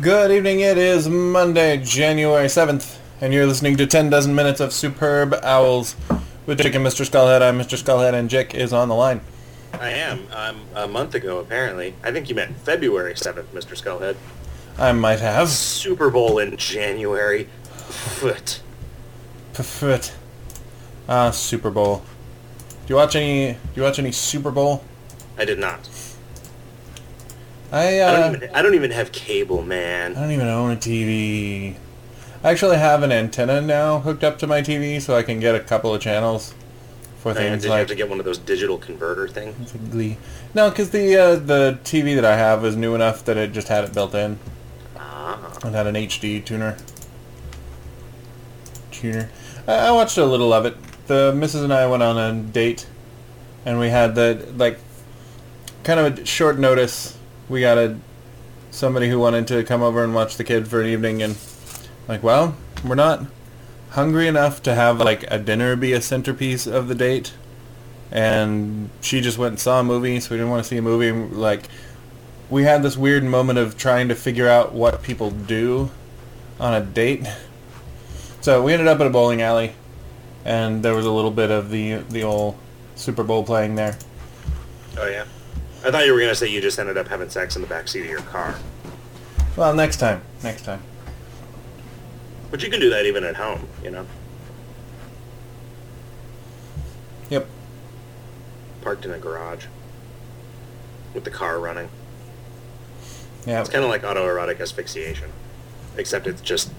Good evening. It is Monday, January 7th, and you're listening to 10 dozen minutes of superb owls with Jick and Mr. Skullhead. I'm Mr. Skullhead, and Jick is on the line. I am. Um, a month ago, apparently. I think you meant February 7th, Mr. Skullhead. I might have. Super Bowl in January. Foot. Foot. Ah, Super Bowl. Do you watch any? Do you watch any Super Bowl? I did not. I I uh, don't, even, I don't even have cable, man. I don't even own a TV. I actually have an antenna now hooked up to my TV, so I can get a couple of channels for I things like have to get one of those digital converter things? No, because the uh, the TV that I have is new enough that it just had it built in. Ah. It had an HD tuner. Tuner. I, I watched a little of it. The missus and I went on a date, and we had the like kind of a short notice. We got a somebody who wanted to come over and watch the kid for an evening, and like, well, we're not hungry enough to have like a dinner be a centerpiece of the date. And she just went and saw a movie, so we didn't want to see a movie. Like, we had this weird moment of trying to figure out what people do on a date. So we ended up at a bowling alley, and there was a little bit of the the old Super Bowl playing there. Oh, yeah? I thought you were going to say you just ended up having sex in the backseat of your car. Well, next time, next time. But you can do that even at home, you know? Yep. Parked in a garage. With the car running. Yeah. It's kind of like autoerotic asphyxiation. Except it's just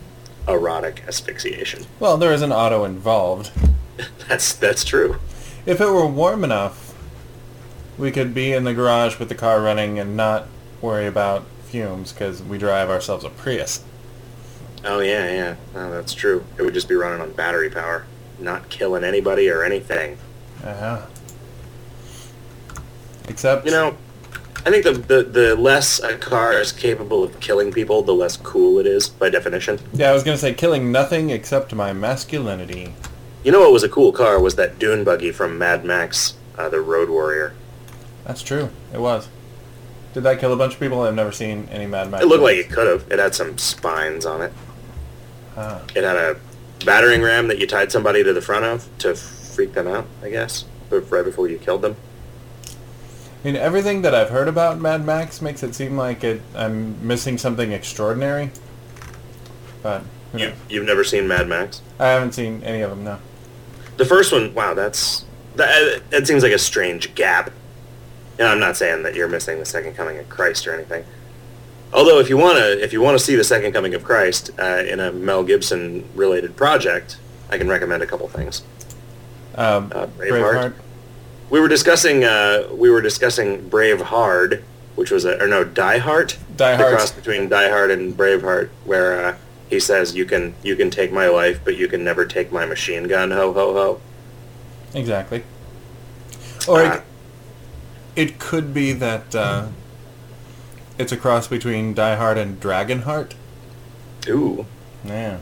erotic asphyxiation. Well, there is an auto involved. That's that's true. If it were warm enough, we could be in the garage with the car running and not worry about fumes because we drive ourselves a Prius. Oh yeah, yeah. Oh, that's true. It would just be running on battery power, not killing anybody or anything. Uh-huh. Except, You know, I think the, the the less a car is capable of killing people, the less cool it is by definition. yeah, I was gonna say killing nothing except my masculinity. You know what was a cool car was that dune buggy from Mad Max, uh, the Road Warrior. That's true. It was. Did that kill a bunch of people? I've never seen any Mad Max. It looked like it could have. It had some spines on it. Ah. It had a battering ram that you tied somebody to the front of to freak them out, I guess, right before you killed them. I mean, everything that I've heard about Mad Max makes it seem like it. I'm missing something extraordinary. But You knows? you've never seen Mad Max? I haven't seen any of them. No. The first one, wow, that's that. That seems like a strange gap. And I'm not saying that you're missing the second coming of Christ or anything. Although, if you wanna, if you wanna see the second coming of Christ uh, in a Mel Gibson related project, I can recommend a couple things. Um, Uh, Braveheart? Braveheart. We were discussing, uh, we were discussing Brave Hard, which was a, or no, Die Hard. Die Hard. The cross between Die Hard and Braveheart, where uh, he says, "You can, you can take my life, but you can never take my machine gun." Ho ho ho. Exactly. Or it, could be that uh, it's a cross between Die Hard and Dragonheart. Ooh. Yeah.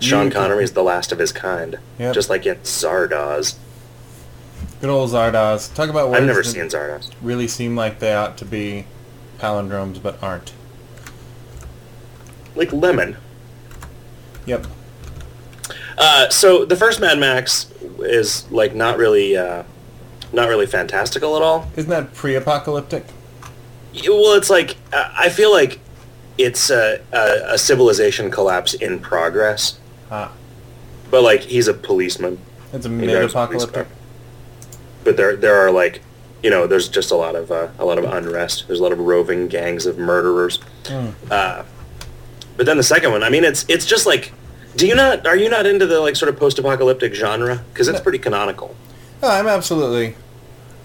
Sean You- Connery is the last of his kind, Yep. just like in Zardoz. Good old Zardoz. Talk about words I've never seen Zardoz. really seem like they ought to be palindromes, but aren't. Like Lemon. Yep. Uh, so the first Mad Max is like not really, uh, not really fantastical at all. Isn't that pre-apocalyptic? Well, it's like I feel like it's a, a, a civilization collapse in progress. Ah, But like he's a policeman. it's a He drives a police mid-apocalyptic. But there there are like you know there's just a lot of uh, a lot of unrest. There's a lot of roving gangs of murderers. Hmm. Uh, but then the second one, I mean, it's it's just like, do you not are you not into the like sort of post-apocalyptic genre? Because it's pretty canonical. Oh, I'm absolutely.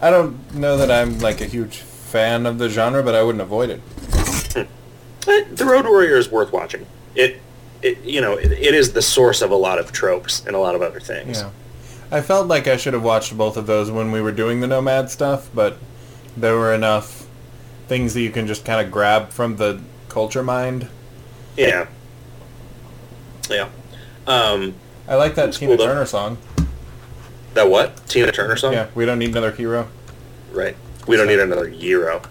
I don't know that I'm like a huge fan of the genre, but I wouldn't avoid it. But the Road Warrior is worth watching. It, it you know, it, it is the source of a lot of tropes and a lot of other things. Yeah. I felt like I should have watched both of those when we were doing the Nomad stuff, but there were enough things that you can just kind of grab from the culture mind. Yeah. Yeah. Um, I like that Tina. Turner song. That what? Tina Turner song? Yeah, we don't need another hero. Right. We don't need another Euro.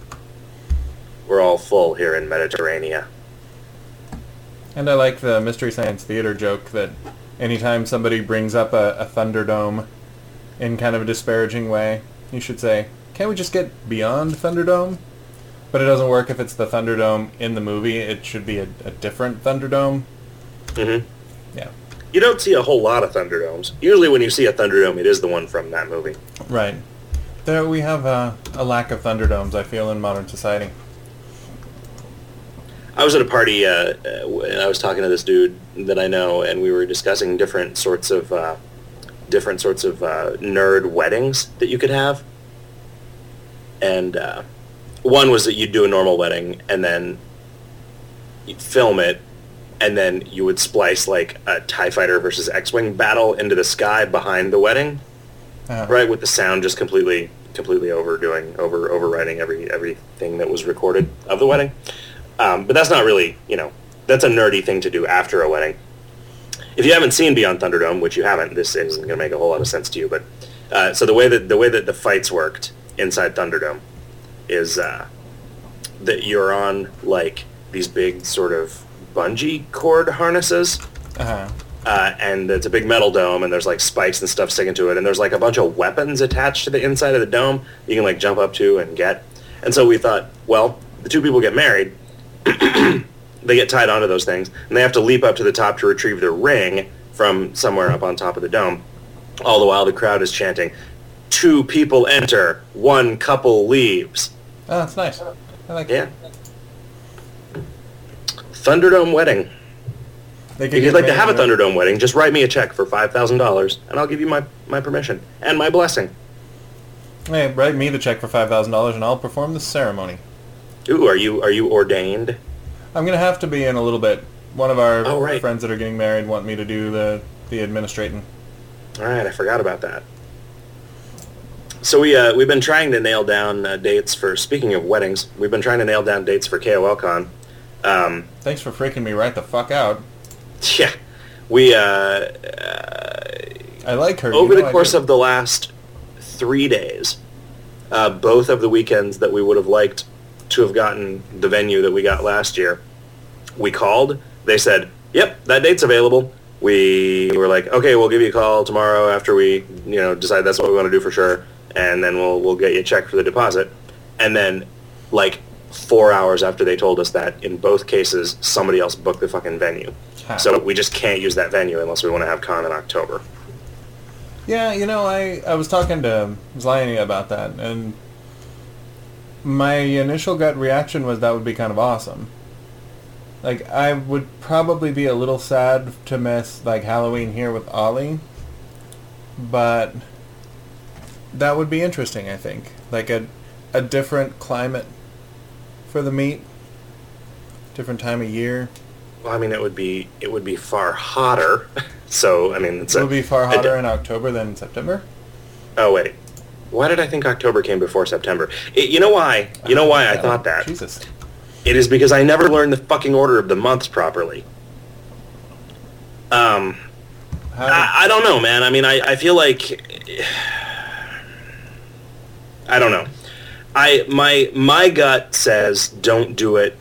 We're all full here in Mediterranean. And I like the Mystery Science Theater joke that anytime somebody brings up a, a Thunderdome in kind of a disparaging way, you should say, can't we just get beyond Thunderdome? But it doesn't work if it's the Thunderdome in the movie. It should be a, a different Thunderdome. hmm Yeah. You don't see a whole lot of Thunderdomes. Usually when you see a Thunderdome, it is the one from that movie. Right. There we have a, a lack of Thunderdomes, I feel, in modern society. I was at a party uh, and I was talking to this dude that I know, and we were discussing different sorts of uh, different sorts of uh, nerd weddings that you could have. And uh, one was that you'd do a normal wedding, and then you'd film it, and then you would splice like a Tie Fighter versus X-wing battle into the sky behind the wedding, Uh, right, with the sound just completely completely overdoing over overriding every everything that was recorded of the wedding. Um, but that's not really, you know, that's a nerdy thing to do after a wedding. If you haven't seen Beyond Thunderdome, which you haven't, this isn't going to make a whole lot of sense to you. But uh, so the way that the way that the fights worked inside Thunderdome is uh, that you're on like these big sort of bungee cord harnesses, Uh-huh. uh, and it's a big metal dome, and there's like spikes and stuff sticking to it, and there's like a bunch of weapons attached to the inside of the dome you can like jump up to and get. And so we thought, well, the two people get married, they get tied onto those things, and they have to leap up to the top to retrieve their ring from somewhere up on top of the dome. All the while, the crowd is chanting, two people enter, one couple leaves. Oh, that's nice. I like Yeah. Thunderdome wedding. They If you'd like to have a Thunderdome wedding, just write me a check for five thousand dollars, and I'll give you my, my permission and my blessing. Hey, write me the check for five thousand dollars, and I'll perform the ceremony. Ooh, are you are you ordained? I'm gonna have to be in a little bit. One of our Oh, right. friends that are getting married want me to do the the administrating. All right, I forgot about that. So we uh, we've been trying to nail down uh, dates for. Speaking of weddings, we've been trying to nail down dates for KOLCon. Um, Thanks for freaking me right the fuck out. yeah, we uh, uh, I like her. over you know the course of the last three days, uh, both of the weekends that we would have liked to have gotten the venue that we got last year, we called. They said, "Yep, that date's available." We were like, "Okay, we'll give you a call tomorrow after we, you know, decide that's what we want to do for sure, and then we'll we'll get you a check for the deposit." And then, like four hours after they told us that, in both cases, somebody else booked the fucking venue. Huh. So we just can't use that venue unless we want to have con in October. Yeah, you know, I, I was talking to Zlyany about that, and my initial gut reaction was that would be kind of awesome. Like, I would probably be a little sad to miss, like, Halloween here with Ollie, but that would be interesting, I think. Like, a, a different climate for the meat? different time of year. Well, I mean, it would be it would be far hotter. So I mean, it's It would be far hotter in October than in September. oh wait, why did I think October came before September? It, you know why? You know why I Yeah, thought that? Jesus. It is because I never learned the fucking order of the months properly. Um, How, I, I don't know, man. I mean, I, I feel like I don't know. I my my gut says don't do it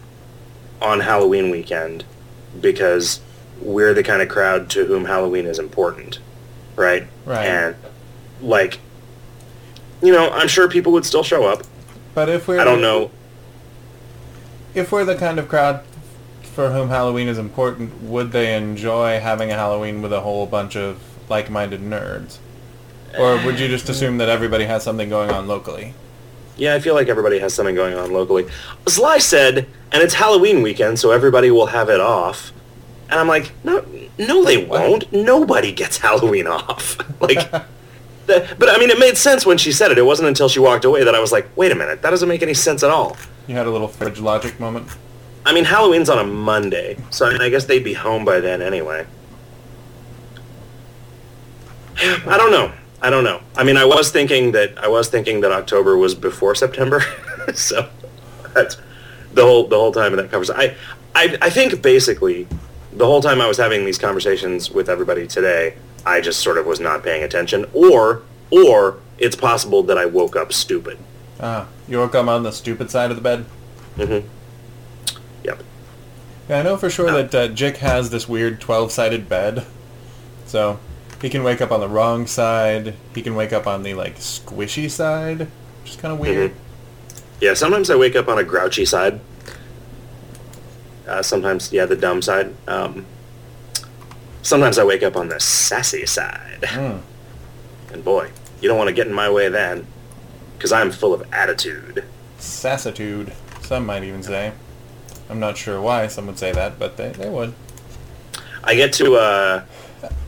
on Halloween weekend because we're the kind of crowd to whom Halloween is important, right? Right. And like, you know, I'm sure people would still show up. but if we're I don't know. if we're the kind of crowd for whom Halloween is important, would they enjoy having a Halloween with a whole bunch of like-minded nerds? Or would you just assume that everybody has something going on locally? Yeah, I feel like everybody has something going on locally. Sly said, and it's Halloween weekend, so everybody will have it off. And I'm like, no, no, they won't. Nobody gets Halloween off. like, the, but I mean, it made sense when she said it. It wasn't until she walked away that I was like, wait a minute, that doesn't make any sense at all. You had a little fridge logic moment. I mean, Halloween's on a Monday, so I mean, I guess they'd be home by then anyway. I don't know. I don't know. I mean, I was thinking that I was thinking that October was before September, so that's the whole the whole time of that conversation. I, I I think basically the whole time I was having these conversations with everybody today, I just sort of was not paying attention, or or it's possible that I woke up stupid. Ah, you woke up on the stupid side of the bed. Mm-hmm. Yep. Yeah, I know for sure Oh. that uh, Jick has this weird 12-sided bed. So he can wake up on the wrong side. He can wake up on the like squishy side, which is kind of weird. Mhm. Yeah, sometimes I wake up on a grouchy side. Uh, sometimes, yeah, the dumb side. Um, sometimes I wake up on the sassy side. Mm. And boy, you don't want to get in my way then, because I'm full of attitude. Sassitude, some might even say. I'm not sure why some would say that, but they, they would. I get to, uh,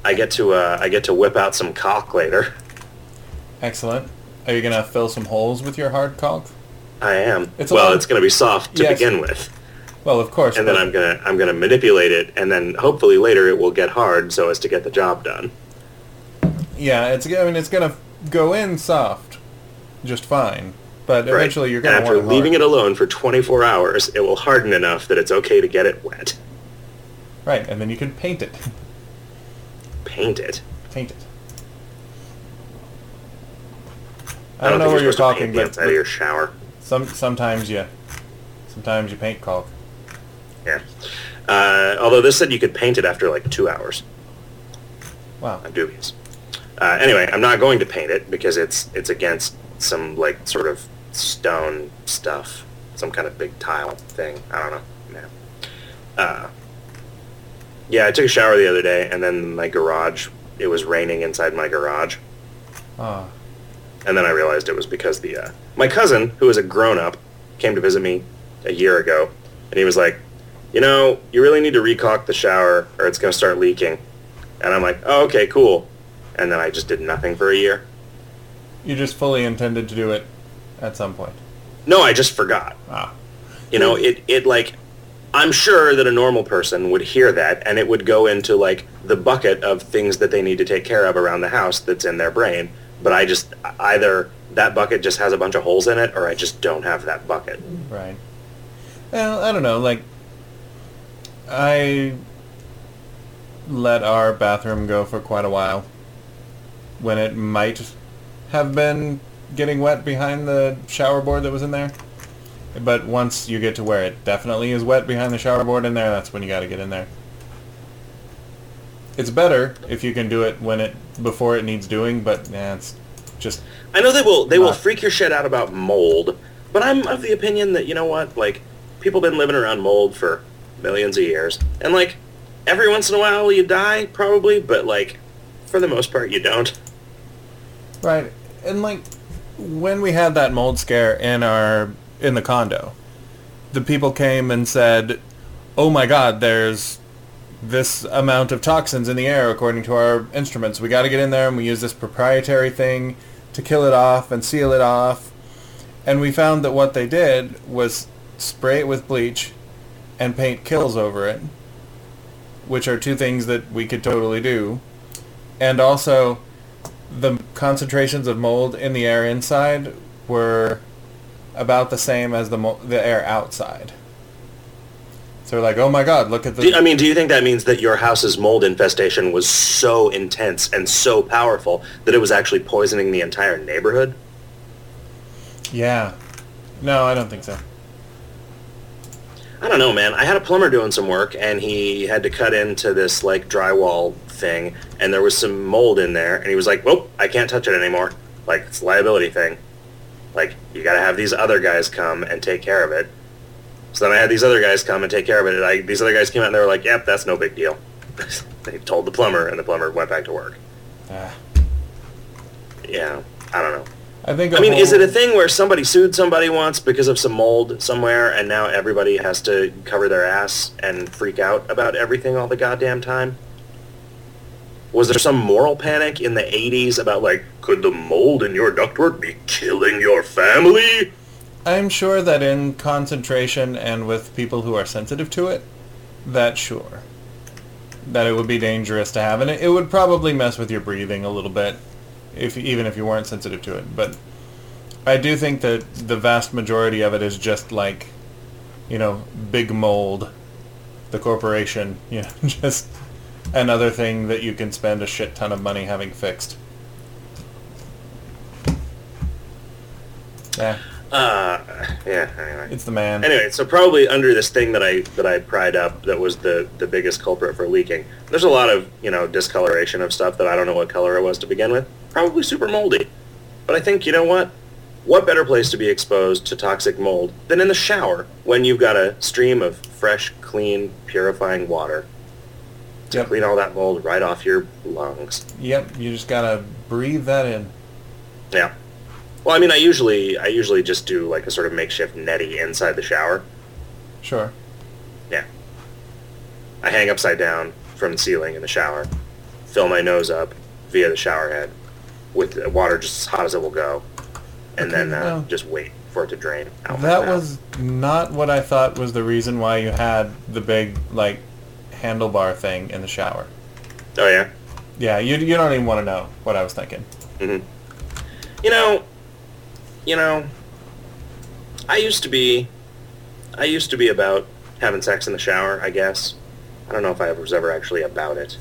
I get to, uh, I get to whip out some cock later. Excellent. Are you gonna fill some holes with your hard caulk? I am. It's well, lot- it's going to be soft to Yes. begin with, Well, of course. and then I'm gonna, I'm gonna manipulate it, and then hopefully later it will get hard so as to get the job done. Yeah, it's. I mean, it's gonna go in soft, just fine. But Right. eventually, you're gonna after want it leaving hard. it alone for 24 hours, it will harden enough that it's okay to get it wet. Right, and then you can paint it. Paint it. paint it. I don't, know where you're talking, but, outside of your shower. some sometimes you, sometimes you paint caulk. Yeah. Uh, although this said you could paint it after like two hours. Wow. I'm dubious. Uh, anyway, I'm not going to paint it because it's it's against some like sort of stone stuff, some kind of big tile thing. I don't know. Yeah. Uh, yeah, I took a shower the other day, and then my garage. It was raining inside my garage, Ah, and then I realized it was because the uh, my cousin, who is a grown up, came to visit me a year ago, and he was like, you know, you really need to recaulk the shower, or it's going to start leaking. And I'm like, oh, okay, cool. And then I just did nothing for a year. you just fully intended to do it at some point. No, I just forgot. Ah, You know, it, it like, I'm sure that a normal person would hear that and it would go into like the bucket of things that they need to take care of around the house that's in their brain. But I just, either that bucket just has a bunch of holes in it or I just don't have that bucket. right. Well, I don't know. Like, I let our bathroom go for quite a while when it might have been getting wet behind the shower board that was in there. But once you get to where it definitely is wet behind the shower board in there, that's when you got to get in there. It's better if you can do it when it before it needs doing, but yeah, it's just I know they will they will freak your shit out about mold, but I'm of the opinion that you know what, like people been living around mold for millions of years, and like every once in a while you die probably, but like for the most part you don't. Right. And like when we had that mold scare in our in the condo, the people came and said, "Oh my god, there's this amount of toxins in the air according to our instruments. We got to get in there and we use this proprietary thing to kill it off and seal it off." And we found that what they did was spray it with bleach and paint Kilz over it, which are two things that we could totally do. And also the concentrations of mold in the air inside were about the same as the mo- the air outside. So we're like, oh my god, look at the. Do, I mean, do you think that means that your house's mold infestation was so intense and so powerful that it was actually poisoning the entire neighborhood? yeah. No, I don't think so. I don't know, man. I had a plumber doing some work, and he had to cut into this like drywall thing, and there was some mold in there, and he was like, "Well, I can't touch it anymore. Like it's a liability thing. Like you got to have these other guys come and take care of it." So then I had these other guys come and take care of it, and I, these other guys came out and they were like, "Yep, that's no big deal." they told the plumber, and the plumber went back to work. Ah. Yeah, I don't know. I think. I mean, is it a thing where somebody sued somebody once because of some mold somewhere, and now everybody has to cover their ass and freak out about everything all the goddamn time? Was there some moral panic in the 80s about, like, could the mold in your ductwork be killing your family? I'm sure that in concentration and with people who are sensitive to it, that sure. That it would be dangerous to have, and it, it would probably mess with your breathing a little bit, if even if you weren't sensitive to it. But I do think that the vast majority of it is just like, you know, big mold, the corporation, you know, just another thing that you can spend a shit ton of money having fixed. Yeah. Uh, yeah. Anyway. It's the man. Anyway, so probably under this thing that I that I pried up that was the the biggest culprit for leaking. There's a lot of you know discoloration of stuff that I don't know what color it was to begin with. Probably super moldy. But I think you know what? What better place to be exposed to toxic mold than in the shower when you've got a stream of fresh, clean, purifying water to Yep. clean all that mold right off your lungs. Yep. You just gotta breathe that in. Yeah. Well, I mean, I usually I usually just do like a sort of makeshift neti inside the shower. Sure. Yeah. I hang upside down from the ceiling in the shower, fill my nose up via the shower head with water just as hot as it will go, and Okay, then uh, well- just wait for it to drain out. That was not what I thought was the reason why you had the big like handlebar thing in the shower. Oh yeah. Yeah, you you don't even want to know what I was thinking. hmm You know, you know, I used to be, I used to be about having sex in the shower. I guess I don't know if I was ever actually about it.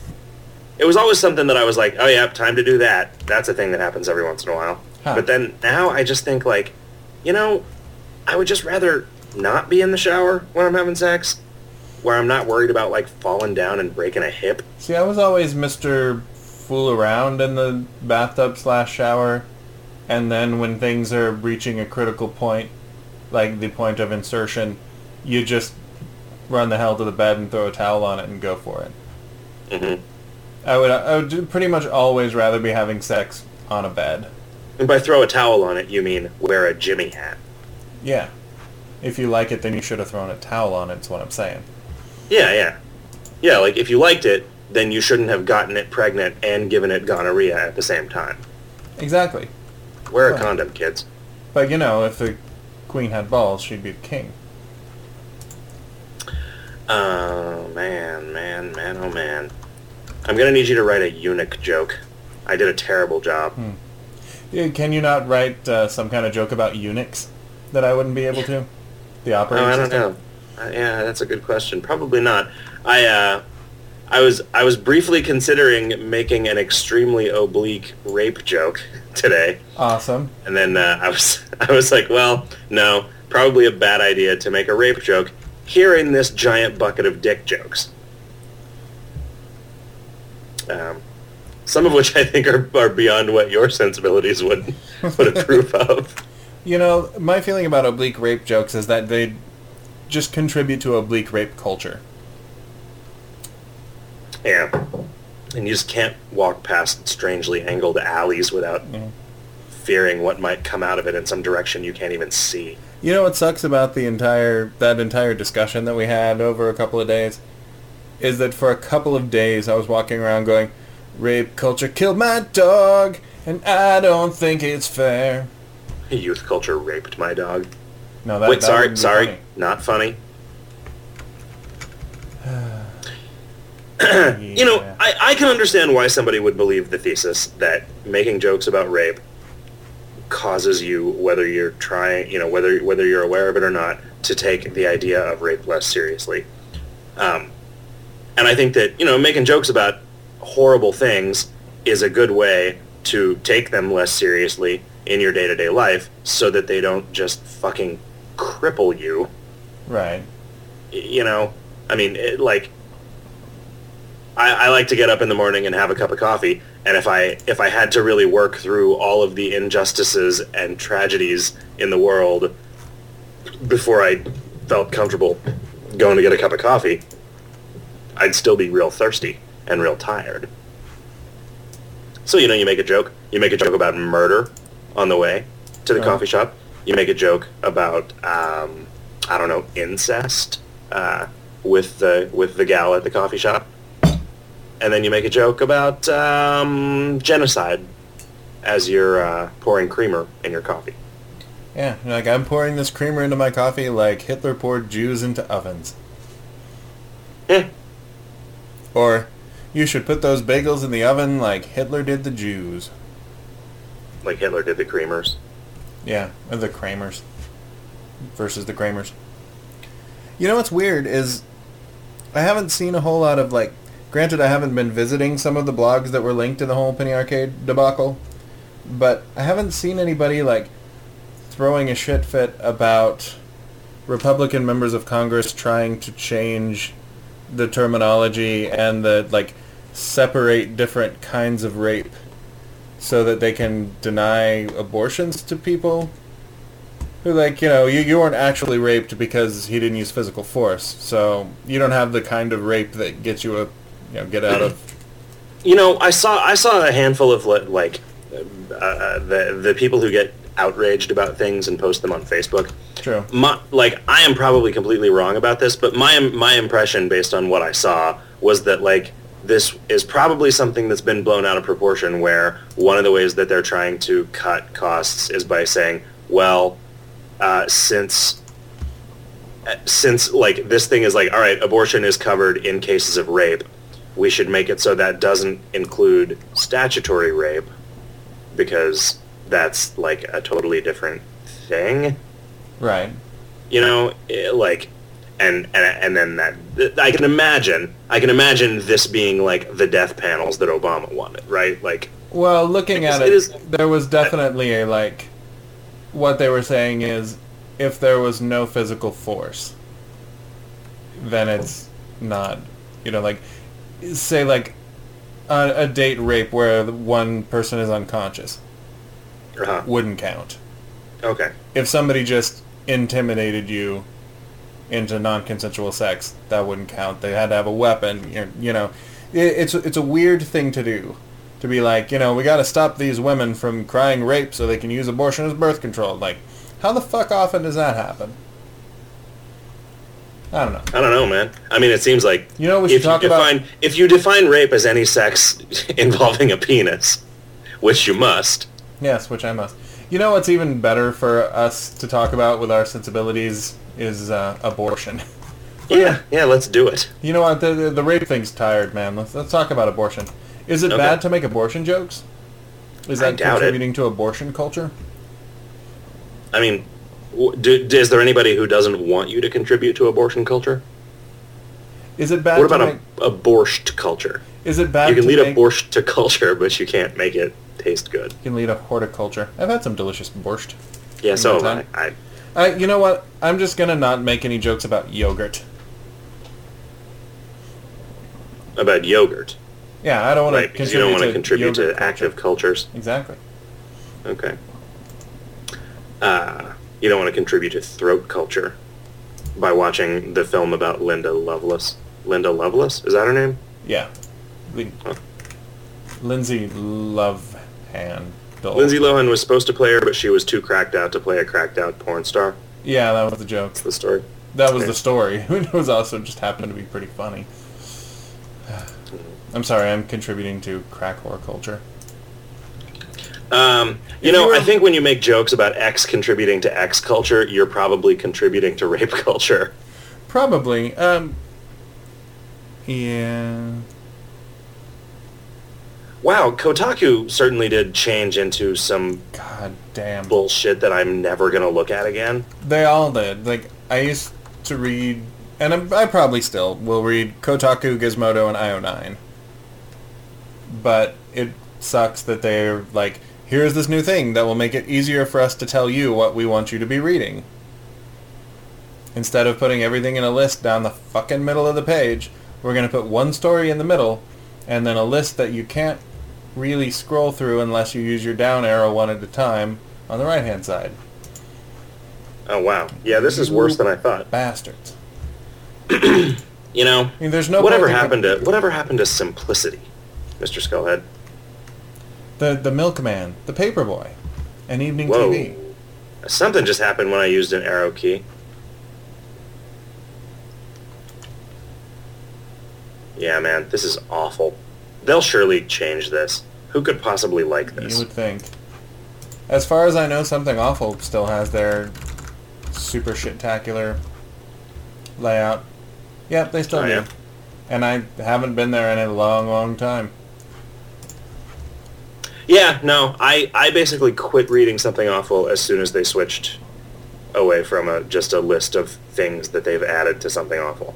It was always something that I was like, oh yeah, time to do that. That's a thing that happens every once in a while. Huh. But then now I just think like, you know, I would just rather not be in the shower when I'm having sex, where I'm not worried about like falling down and breaking a hip. See, I was always Mr. Fool around in the bathtub slash shower, and then when things are reaching a critical point, like the point of insertion, you just run the hell to the bed and throw a towel on it and go for it. Mm-hmm. I would I would pretty much always rather be having sex on a bed. And by throw a towel on it, you mean wear a Jimmy hat. Yeah. If you like it, then you should have thrown a towel on it. Is what I'm saying. Yeah, yeah. Yeah, like if you liked it, then you shouldn't have gotten it pregnant and given it gonorrhea at the same time. Exactly. Wear a Right. condom, kids. But you know, if the queen had balls, she'd be the king. Oh, man, man, man, oh man. I'm gonna need you to write a eunuch joke. I did a terrible job. Yeah, Can you not write uh, some kind of joke about eunuchs that I wouldn't be able to? The Oh, operating I don't system. know. Yeah, that's a good question. Probably not. I, uh, I was I was briefly considering making an extremely oblique rape joke today. Awesome. And then uh, I was I was like, well, no, probably a bad idea to make a rape joke here in this giant bucket of dick jokes. Um, some of which I think are, are beyond what your sensibilities would would approve of. You know, my feeling about oblique rape jokes is that they just contribute to oblique rape culture. Yeah, and you just can't walk past strangely angled alleys without Yeah. fearing what might come out of it in some direction you can't even see. You know what sucks about the entire that entire discussion that we had over a couple of days is that for a couple of days I was walking around going, "Rape culture killed my dog, and I don't think it's fair." Youth culture raped my dog. No, that, Wait, that sorry, sorry, funny. not funny. you know, I, I can understand why somebody would believe the thesis that making jokes about rape causes you, whether you're trying, you know, whether whether you're aware of it or not, to take the idea of rape less seriously. Um, and I think that you know, making jokes about horrible things is a good way to take them less seriously in your day-to-day life, so that they don't just fucking cripple you right. you know, I mean, it, like, I, I like to get up in the morning and have a cup of coffee, and if I if I had to really work through all of the injustices and tragedies in the world before I felt comfortable going to get a cup of coffee, I'd still be real thirsty and real tired. So you know, you make a joke. You make a joke about murder on the way to the coffee shop. You make a joke about um, I don't know incest uh, with the with the gal at the coffee shop, and then you make a joke about um, genocide as you're uh, pouring creamer in your coffee. Yeah, you're like I'm pouring this creamer into my coffee like Hitler poured Jews into ovens. Yeah, Or you should put those bagels in the oven like Hitler did the Jews. like Hitler did the creamers. Yeah, the Kramers versus the Kramers. You know what's weird is I haven't seen a whole lot of like. Granted, I haven't been visiting some of the blogs that were linked to the whole Penny Arcade debacle, but I haven't seen anybody like throwing a shit fit about Republican members of Congress trying to change the terminology and the like separate different kinds of rape so that they can deny abortions to people who like you know you, you weren't actually raped because he didn't use physical force so you don't have the kind of rape that gets you a you know get out of You know, I saw I saw a handful of li- like uh, uh, the the people who get outraged about things and post them on Facebook. true My, like I am probably completely wrong about this, but my my impression based on what I saw was that like this is probably something that's been blown out of proportion where one of the ways that they're trying to cut costs is by saying, well, uh, since uh, since like this thing is like all right, abortion is covered in cases of rape, we should make it so that doesn't include statutory rape because that's like a totally different thing. Right. You know eh, like and, and and then that i can imagine i can imagine this being like the death panels that obama wanted right like Well, looking at it it, is- there was definitely a like. What they were saying is, if there was no physical force, then it's not, you know, like, say like, a, a date rape where one person is unconscious uh wouldn't count. okay If somebody just intimidated you into non-consensual sex, that wouldn't count. They had to have a weapon. You you know, it, it's it's a weird thing to do, to be like, you know, we got to stop these women from crying rape so they can use abortion as birth control. Like, how the fuck often does that happen? I don't know. i don't know man i mean it seems like You know we should if you talk about? define if you define rape as any sex involving a penis which you must Yes, which I must. You know what's even better for us to talk about with our sensibilities is uh, abortion. yeah yeah let's do it You know what? The, the, the rape thing's tired, man. Let's, let's talk about abortion. Is it Okay. bad to make abortion jokes? Is that doubt it. contributing to abortion culture? i mean do, is there anybody who doesn't want you to contribute to abortion culture Is it bad what to about make, a, abortion culture Is it bad you can to lead make, a borscht to culture, but you can't make it taste good. You can lead a horticulture. I've had some delicious borscht. Yeah, so I. I. I, you know what? I'm just gonna not make any jokes about yogurt. About yogurt, Yeah, I don't want right? to Because you don't want to contribute to culture. active cultures. Exactly. Okay. Uh, you don't want to contribute to throat culture by watching the film about Linda Lovelace. Linda Lovelace? Is that her name? Yeah. We, Huh. Lindsay Dole. Lindsay Lohan was supposed to play her, but she was too cracked out to play a cracked out porn star. Yeah, that was the joke. That's the story. That was Okay. the story. It was also just happened to be pretty funny. I'm sorry, I'm contributing to crack whore culture. Um, you know, you were- I think when you make jokes about X contributing to X culture, you're probably contributing to rape culture. Probably. Um. Yeah. Wow, Kotaku certainly did change into some God damn. bullshit that I'm never gonna look at again. They all did. Like I used to read, and I'm, I probably still will read Kotaku, Gizmodo, and IO9. But it sucks that they're like, here's this new thing that will make it easier for us to tell you what we want you to be reading. Instead of putting everything in a list down the fucking middle of the page, we're gonna put one story in the middle, and then a list that you can't really scroll through unless you use your down arrow one at a time on the right hand side. Oh wow, yeah, this is worse than I thought. Bastards. You know, I mean, there's no whatever happened to whatever happened to simplicity, Mr. Skullhead? The the milkman, the paperboy, and evening Whoa, TV. something just happened when I used an arrow key. Yeah, man, this is awful. They'll surely change this. Who could possibly like this? You would think. As far as I know, something awful still has their super shit-tacular layout. Yep, they still Oh, do. yeah? And I haven't been there in a long, long time. Yeah, no, I, I basically quit reading something awful as soon as they switched away from a, just a list of things that they've added to something awful.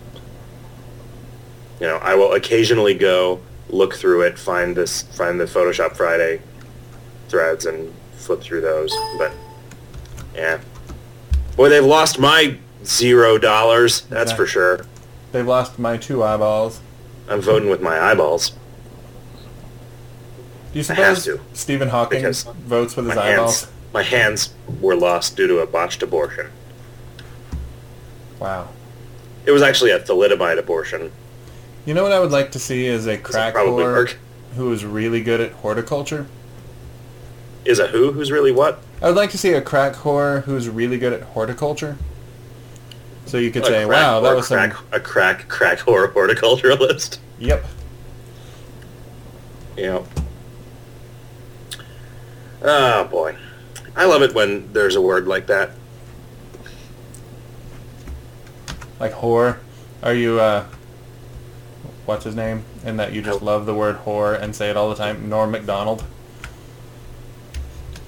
You know, I will occasionally go look through it, find this, find the Photoshop Friday threads, and flip through those. But Yeah. Boy, they've lost my zero dollars. That's for sure. They've lost my two eyeballs. I'm voting with my eyeballs. Do you suppose Stephen Hawking because votes with his eyeballs? hands, my hands were lost due to a botched abortion. Wow. It was actually a thalidomide abortion. You know what I would like to see is a crack whore who is really good at horticulture. Is a who? Who's really what? I would like to see a crack whore who's really good at horticulture. So you could A say, "Wow, that was crack, some." a crack crack whore horticulturalist. Yep. Yeah. Oh boy, I love it when there's a word like that. Like whore. Are you uh what's his name? And that you just love the word whore and say it all the time. Norm Macdonald.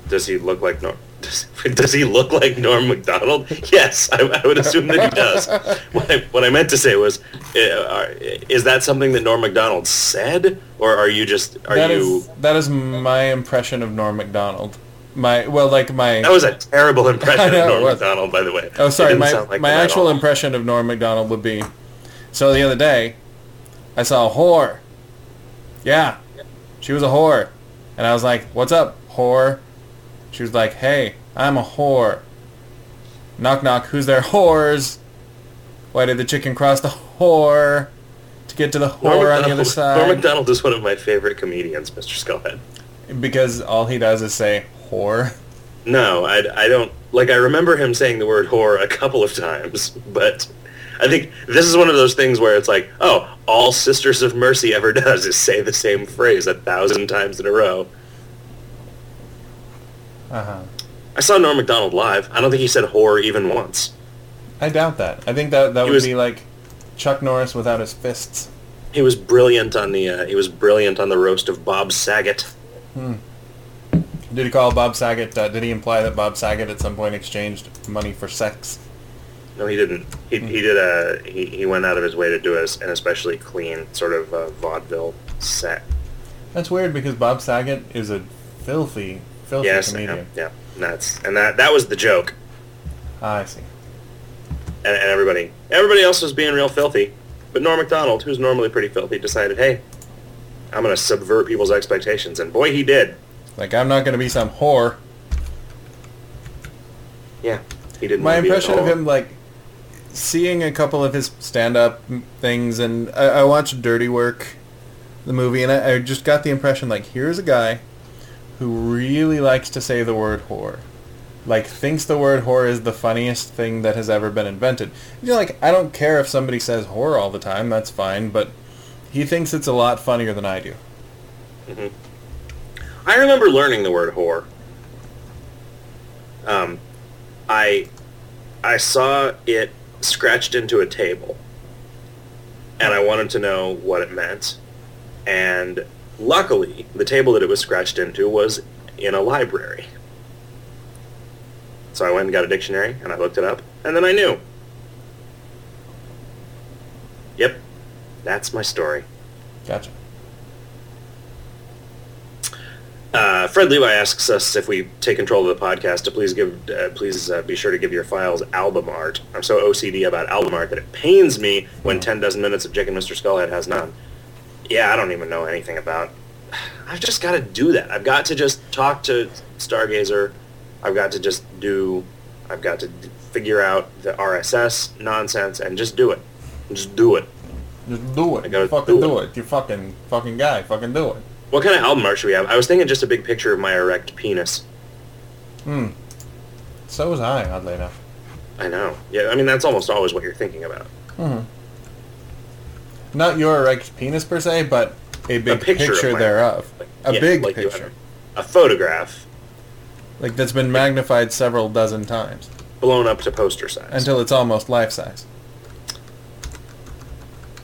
Does he look like Norm? Does, does he look like Norm Macdonald? Yes, I, I would assume that he does. What I, what I meant to say was, uh, is that something that Norm Macdonald said, or are you just are That you? is that is my impression of Norm Macdonald. My well, like my That was a terrible impression know, of Norm was. Macdonald, by the way. Oh, sorry. My like my actual impression of Norm Macdonald would be, so the other day, I saw a whore. Yeah, she was a whore, and I was like, "What's up, whore?" She was like, "Hey, I'm a whore." Knock knock. Who's there? Whores. Why did the chicken cross the whore to get to the whore on the other side? Norm Macdonald is one of my favorite comedians, Mr. Skullhead. because all he does is say whore. No, I, I don't like. I remember him saying the word whore a couple of times, but I think this is one of those things where it's like, oh, all Sisters of Mercy ever does is say the same phrase a thousand times in a row. Uh huh. I saw Norm Macdonald live. I don't think he said whore even once. I doubt that. I think that that He would was- be like Chuck Norris without his fists. He was brilliant on the. Uh, he was brilliant on the roast of Bob Saget. Hmm. Did he call Bob Saget? Uh, did he imply that Bob Saget at some point exchanged money for sex? No, he didn't. He, he did a. He, he went out of his way to do a, an especially clean sort of uh, vaudeville set. That's weird because Bob Saget is a filthy, filthy Yes, yeah, comedian. yeah. And that's and that that was the joke. Ah, I see. and, and everybody everybody else was being real filthy. But Norm Macdonald, who's normally pretty filthy, decided, hey, I'm going to subvert people's expectations, and boy, he did. Like I'm not going to be some whore. Yeah, he didn't. My impression of him, like seeing a couple of his stand-up things, and I, I watched Dirty Work, the movie, and I, I just got the impression like here's a guy who really likes to say the word whore. Like thinks the word whore is the funniest thing that has ever been invented. You know, like I don't care if somebody says whore all the time, that's fine, but he thinks it's a lot funnier than I do. I remember learning the word whore. Um, I I saw it scratched into a table, and I wanted to know what it meant. And luckily, the table that it was scratched into was in a library. So I went and got a dictionary, and I looked it up, and then I knew. Yep, that's my story. Gotcha. Uh, Fred Levi asks us if we take control of the podcast to please give, uh, please uh, be sure to give your files album art. I'm so OCD about album art that it pains me when 10 dozen minutes of Jake and Mr. Skullhead has none. Yeah, I don't even know anything about. I've just got to do that. I've got to just talk to Stargazer. I've got to just do. I've got to d- figure out the RSS nonsense and just do it. Just do it. Just do it. I gotta fucking do do it. it. You fucking fucking guy. Fucking do it. What kind of album art should we have? I was thinking just a big picture of my erect penis. Hmm. So was I, oddly enough. I know. Yeah, I mean that's almost always what you're thinking about. hmm Not your erect penis per se, but a big picture picture, my- thereof. Like, A yeah, big like picture. A photograph Like that's been magnified several dozen times blown up to poster size until it's almost life size.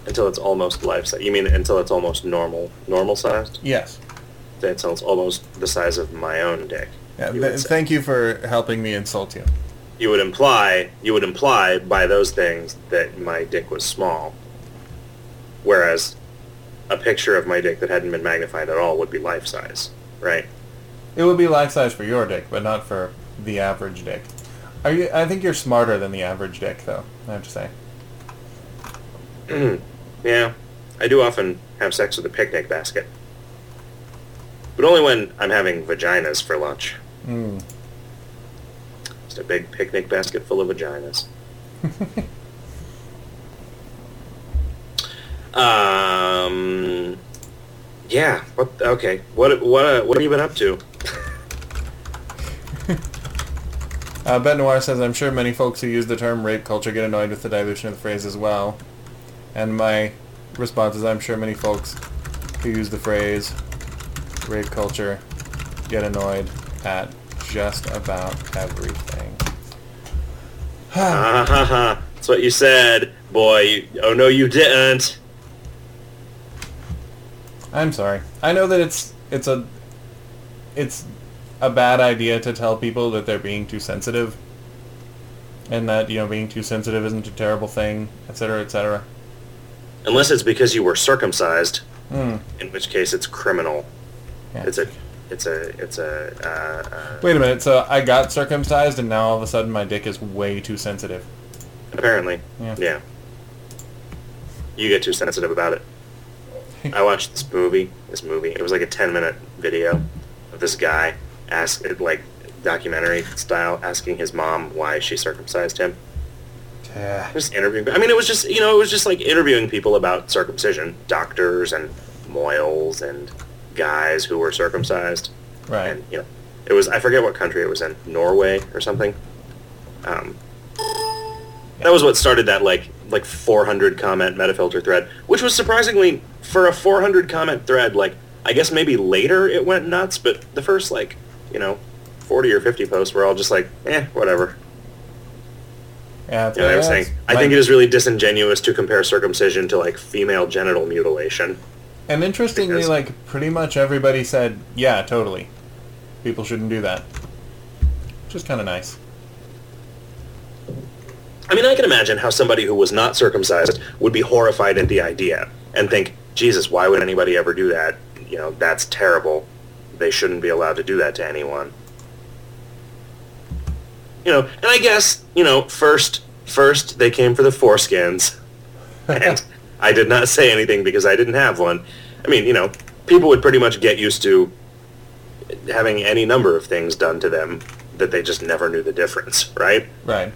Until it's almost life size. You mean until it's almost normal normal sized? Yes. Until it's almost the size of my own dick. Yeah, you th- thank you for helping me insult you. You would imply you would imply by those things that my dick was small, whereas a picture of my dick that hadn't been magnified at all would be life size, right? It would be life size for your dick, but not for the average dick. Are you? I think you're smarter than the average dick, though. I have to say. yeah, I do often have sex with a picnic basket, but only when I'm having vaginas for lunch. Mm. Just a big picnic basket full of vaginas. um, yeah. What? Okay. What? What? Uh, what have you been up to? Uh, Bet Noir says, I'm sure many folks who use the term rape culture get annoyed with the dilution of the phrase as well. And my response is, I'm sure many folks who use the phrase rape culture get annoyed at just about everything. Ha ha ha! That's what you said, boy. Oh no, you didn't. I'm sorry. I know that it's it's a it's a bad idea to tell people that they're being too sensitive and that, you know, being too sensitive isn't a terrible thing, etc., etc. Unless it's because you were circumcised, Hmm. in which case it's criminal. Yeah. It's a, it's a, it's a. Uh, uh, Wait a minute. So I got circumcised, and now all of a sudden my dick is way too sensitive. apparently, Yeah. yeah. You get too sensitive about it. I watched this movie. This movie. It was like a ten-minute video of this guy ask it like documentary style asking his mom why she circumcised him. Yeah. Just interviewing. I mean, it was just you know, it was just like interviewing people about circumcision, doctors and moils and guys who were circumcised. Right. And you know, it was I forget what country it was in, Norway or something. Um, that was what started that like like 400 comment Metafilter thread, which was surprisingly for a 400 comment thread. Like I guess maybe later it went nuts, but the first like you know 40 or 50 posts were all just like eh whatever. Yeah. You know what I'm saying? I think it is really disingenuous to compare circumcision to like female genital mutilation. And interestingly, because- like pretty much everybody said, yeah, totally. People shouldn't do that. Which is kind of nice. I mean, I can imagine how somebody who was not circumcised would be horrified at the idea and think, Jesus, why would anybody ever do that? You know, that's terrible. They shouldn't be allowed to do that to anyone. You know, and I guess, you know, first, first they came for the foreskins. And I did not say anything because I didn't have one. I mean, you know, people would pretty much get used to having any number of things done to them that they just never knew the difference, right? Right.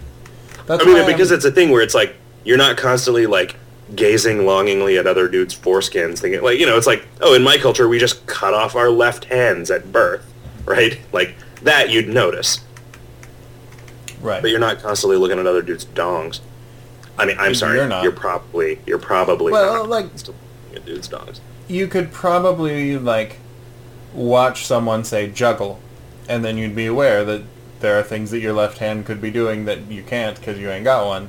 That's I mean, because I'm- it's a thing where it's like you're not constantly like gazing longingly at other dudes' foreskins, thinking like you know, it's like oh, in my culture we just cut off our left hands at birth, right? Like that you'd notice, right. but you're not constantly looking at other dudes' dongs. I mean, I'm sorry, You're not. You're probably you're probably Well, not like- looking at dudes' dongs. you could probably like watch someone say juggle, and then you'd be aware that there are things that your left hand could be doing that you can't because you ain't got one.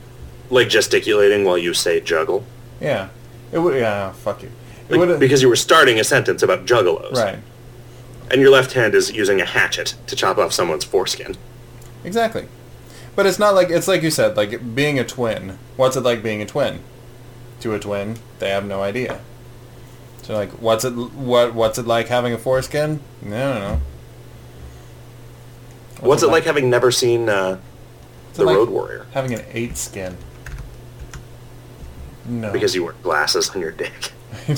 Like gesticulating while you say juggle, Yeah. It would. Yeah. Fuck you. It like, would. because you were starting a sentence about juggalos, Right. And your left hand is using a hatchet to chop off someone's foreskin. Exactly. But it's not like it's like you said, like being a twin. What's it like being a twin? To a twin, they have no idea. So like, what's it what what's it like having a foreskin? No, no, no. What's, it like having never seen uh, The like Road Warrior? Having an eight skin. No. Because you wear glasses on your dick. Ah,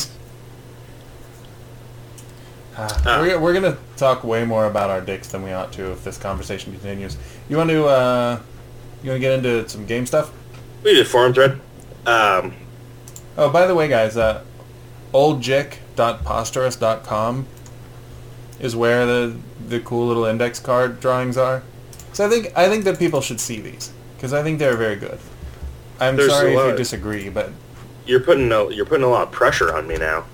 Ah. we're, we're gonna talk way more about our dicks than we ought to if this conversation continues. You want to uh, you want to get into some game stuff? We did forum thread. Um, Oh, by the way, guys, uh, oldjick.posterous.com is where the the cool little index card drawings are. So I think I think that people should see these because I think they're very good. I'm There's sorry if you disagree, but you're putting a, you're putting a lot of pressure on me now.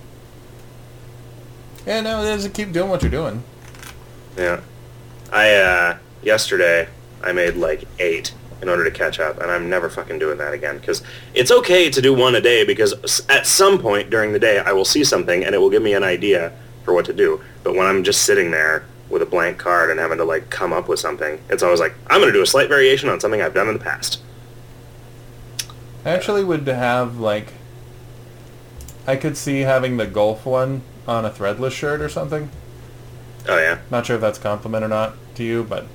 yeah, no, just keep doing what you're doing. Yeah. I uh, yesterday I made like eight in order to catch up, and I'm never fucking doing that again because it's okay to do one a day because at some point during the day I will see something and it will give me an idea for what to do. But when I'm just sitting there with a blank card and having to like come up with something, it's always like I'm going to do a slight variation on something I've done in the past. I actually would have like I could see having the golf one on a threadless shirt or something. Oh yeah. Not sure if that's a compliment or not to you, but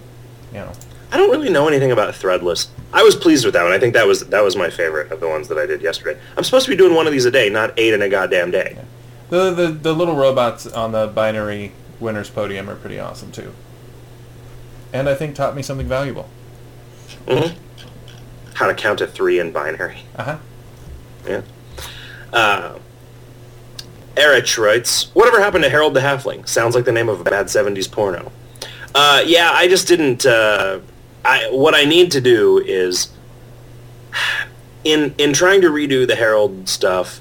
you know. I don't really know anything about Threadless. I was pleased with that one. I think that was that was my favorite of the ones that I did yesterday. I'm supposed to be doing one of these a day, not eight in a goddamn day. The, the the little robots on the binary winners podium are pretty awesome too. And I think taught me something valuable. hmm How to count to three in binary. Uh huh. Yeah. Uh, Erich writes, "Whatever happened to Harold the Halfling? Sounds like the name of a bad '70s porno." Uh, yeah, I just didn't. Uh, I what I need to do is in in trying to redo the Harold stuff.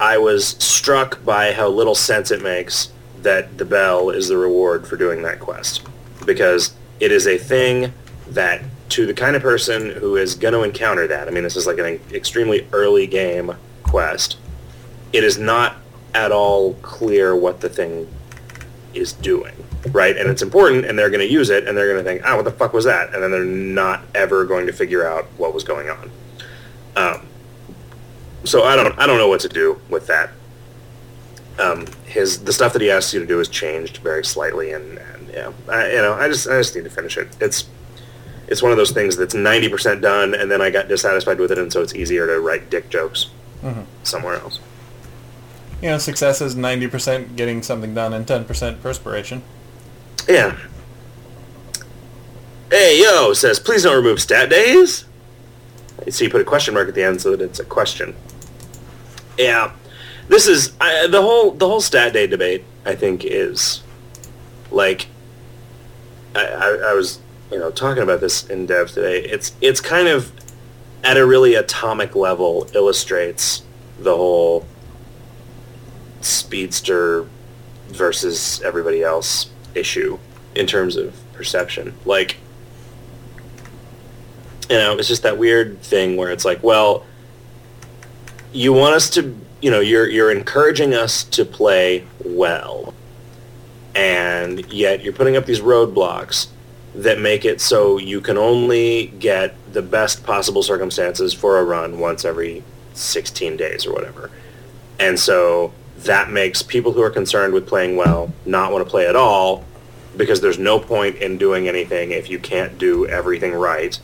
I was struck by how little sense it makes that the bell is the reward for doing that quest, because it is a thing that to the kind of person who is going to encounter that. I mean, this is like an extremely early game quest. It is not at all clear what the thing is doing, right? And it's important, and they're going to use it, and they're going to think, "Ah, what the fuck was that?" And then they're not ever going to figure out what was going on. Um, so I don't, I don't know what to do with that. Um, his the stuff that he asks you to do has changed very slightly, and, and yeah, I, you know, I just, I just need to finish it. It's, it's one of those things that's ninety percent done, and then I got dissatisfied with it, and so it's easier to write dick jokes hmm somewhere else. You know, success is ninety percent getting something done and ten percent perspiration. Yeah. Hey, yo, says, please don't remove stat days. So you put a question mark at the end so that it's a question. Yeah. This is, I, the whole, the whole stat day debate, I think, is, like, I, I, I was, you know, talking about this in dev today. It's, it's kind of, at a really atomic level, illustrates the whole speedster versus everybody else issue in terms of perception. Like, you know, it's just that weird thing where it's like, well, you want us to, you know, you're you're encouraging us to play well, and yet you're putting up these roadblocks that make it so you can only get the best possible circumstances for a run once every 16 days or whatever. And so that makes people who are concerned with playing well not want to play at all because there's no point in doing anything if you can't do everything right.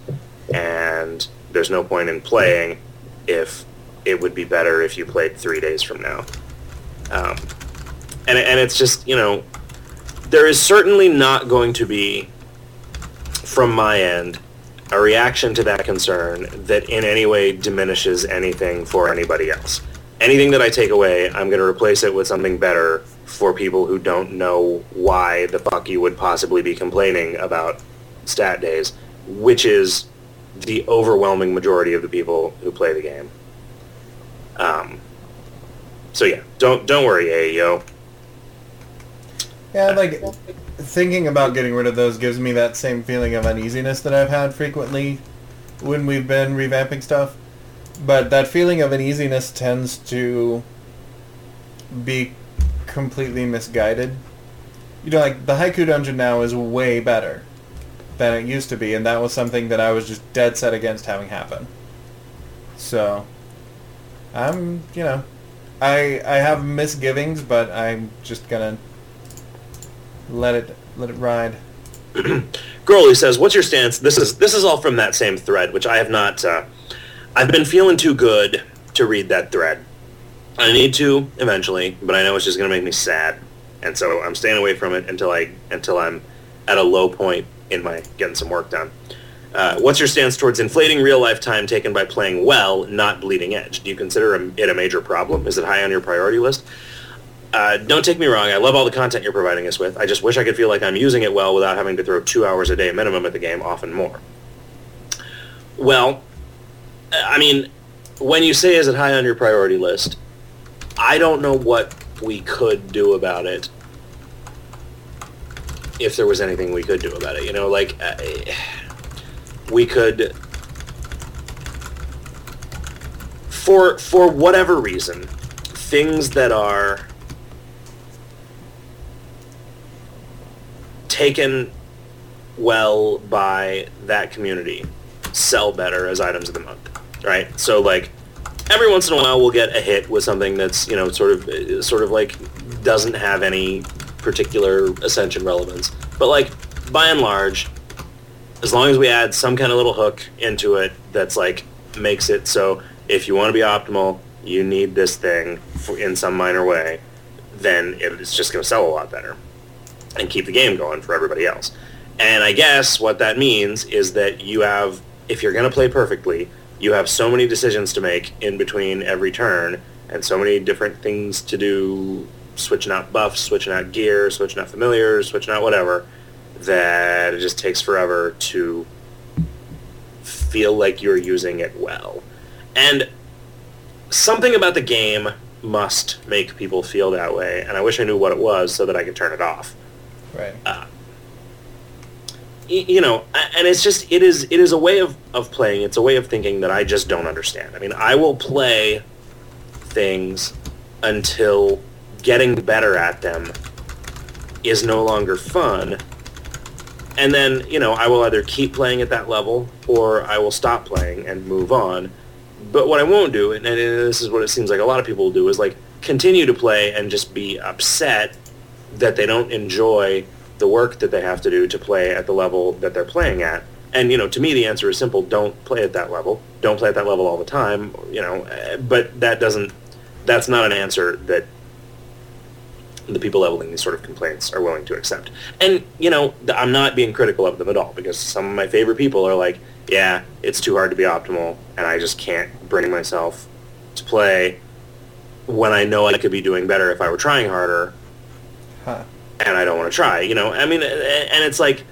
And there's no point in playing if it would be better if you played three days from now. Um, and, and it's just, you know, there is certainly not going to be, from my end, a reaction to that concern that in any way diminishes anything for anybody else. Anything that I take away, I'm going to replace it with something better for people who don't know why the fuck you would possibly be complaining about stat days, which is the overwhelming majority of the people who play the game. Um, so yeah, don't don't worry, AEO. Yeah, like thinking about getting rid of those gives me that same feeling of uneasiness that I've had frequently when we've been revamping stuff. But that feeling of uneasiness tends to be completely misguided. You know, like the haiku dungeon now is way better than it used to be, and that was something that I was just dead set against having happen. So, I'm, you know, I I have misgivings, but I'm just gonna let it let it ride. Growley says, "What's your stance?" This is this is all from that same thread, which I have not. Uh, I've been feeling too good to read that thread. I need to eventually, but I know it's just going to make me sad, and so I'm staying away from it until I until I'm at a low point in my getting some work done. Uh, what's your stance towards inflating real life time taken by playing well, not bleeding edge? Do you consider it a major problem? Is it high on your priority list? Uh, don't take me wrong. I love all the content you're providing us with. I just wish I could feel like I'm using it well without having to throw two hours a day minimum at the game, often more. Well, I mean, when you say is it high on your priority list, I don't know what we could do about it. If there was anything we could do about it, you know, like uh, we could, for for whatever reason, things that are taken well by that community sell better as items of the month, right? So like every once in a while we'll get a hit with something that's you know sort of sort of like doesn't have any particular ascension relevance, but like by and large, as long as we add some kind of little hook into it that's like makes it so if you want to be optimal, you need this thing for, in some minor way, then it's just going to sell a lot better and keep the game going for everybody else. And I guess what that means is that you have, if you're going to play perfectly, you have so many decisions to make in between every turn and so many different things to do, switching out buffs, switching out gear, switching out familiars, switching out whatever, that it just takes forever to feel like you're using it well. And something about the game must make people feel that way, and I wish I knew what it was so that I could turn it off. Right. Uh, you know, and it's just it is it is a way of, of playing. It's a way of thinking that I just don't understand. I mean, I will play things until getting better at them is no longer fun. And then, you know, I will either keep playing at that level or I will stop playing and move on. But what I won't do, and, and this is what it seems like a lot of people will do, is like continue to play and just be upset that they don't enjoy the work that they have to do to play at the level that they're playing at. And you know, to me, the answer is simple: don't play at that level. Don't play at that level all the time. You know, but that doesn't. That's not an answer that the people leveling these sort of complaints are willing to accept. And you know, I'm not being critical of them at all because some of my favorite people are like, yeah, it's too hard to be optimal, and I just can't bring myself to play when I know I could be doing better if I were trying harder. Huh and I don't want to try. You know, I mean, and it's like,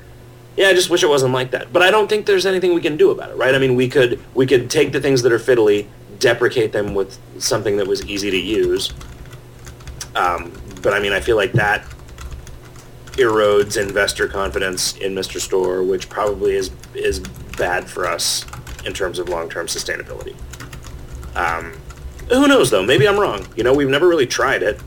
yeah, I just wish it wasn't like that. But I don't think there's anything we can do about it, right? I mean, we could we could take the things that are fiddly, deprecate them with something that was easy to use. Um, but I mean, I feel like that erodes investor confidence in Mr. Store, which probably is is bad for us in terms of long term sustainability. Um, who knows though? Maybe I'm wrong. You know, we've never really tried it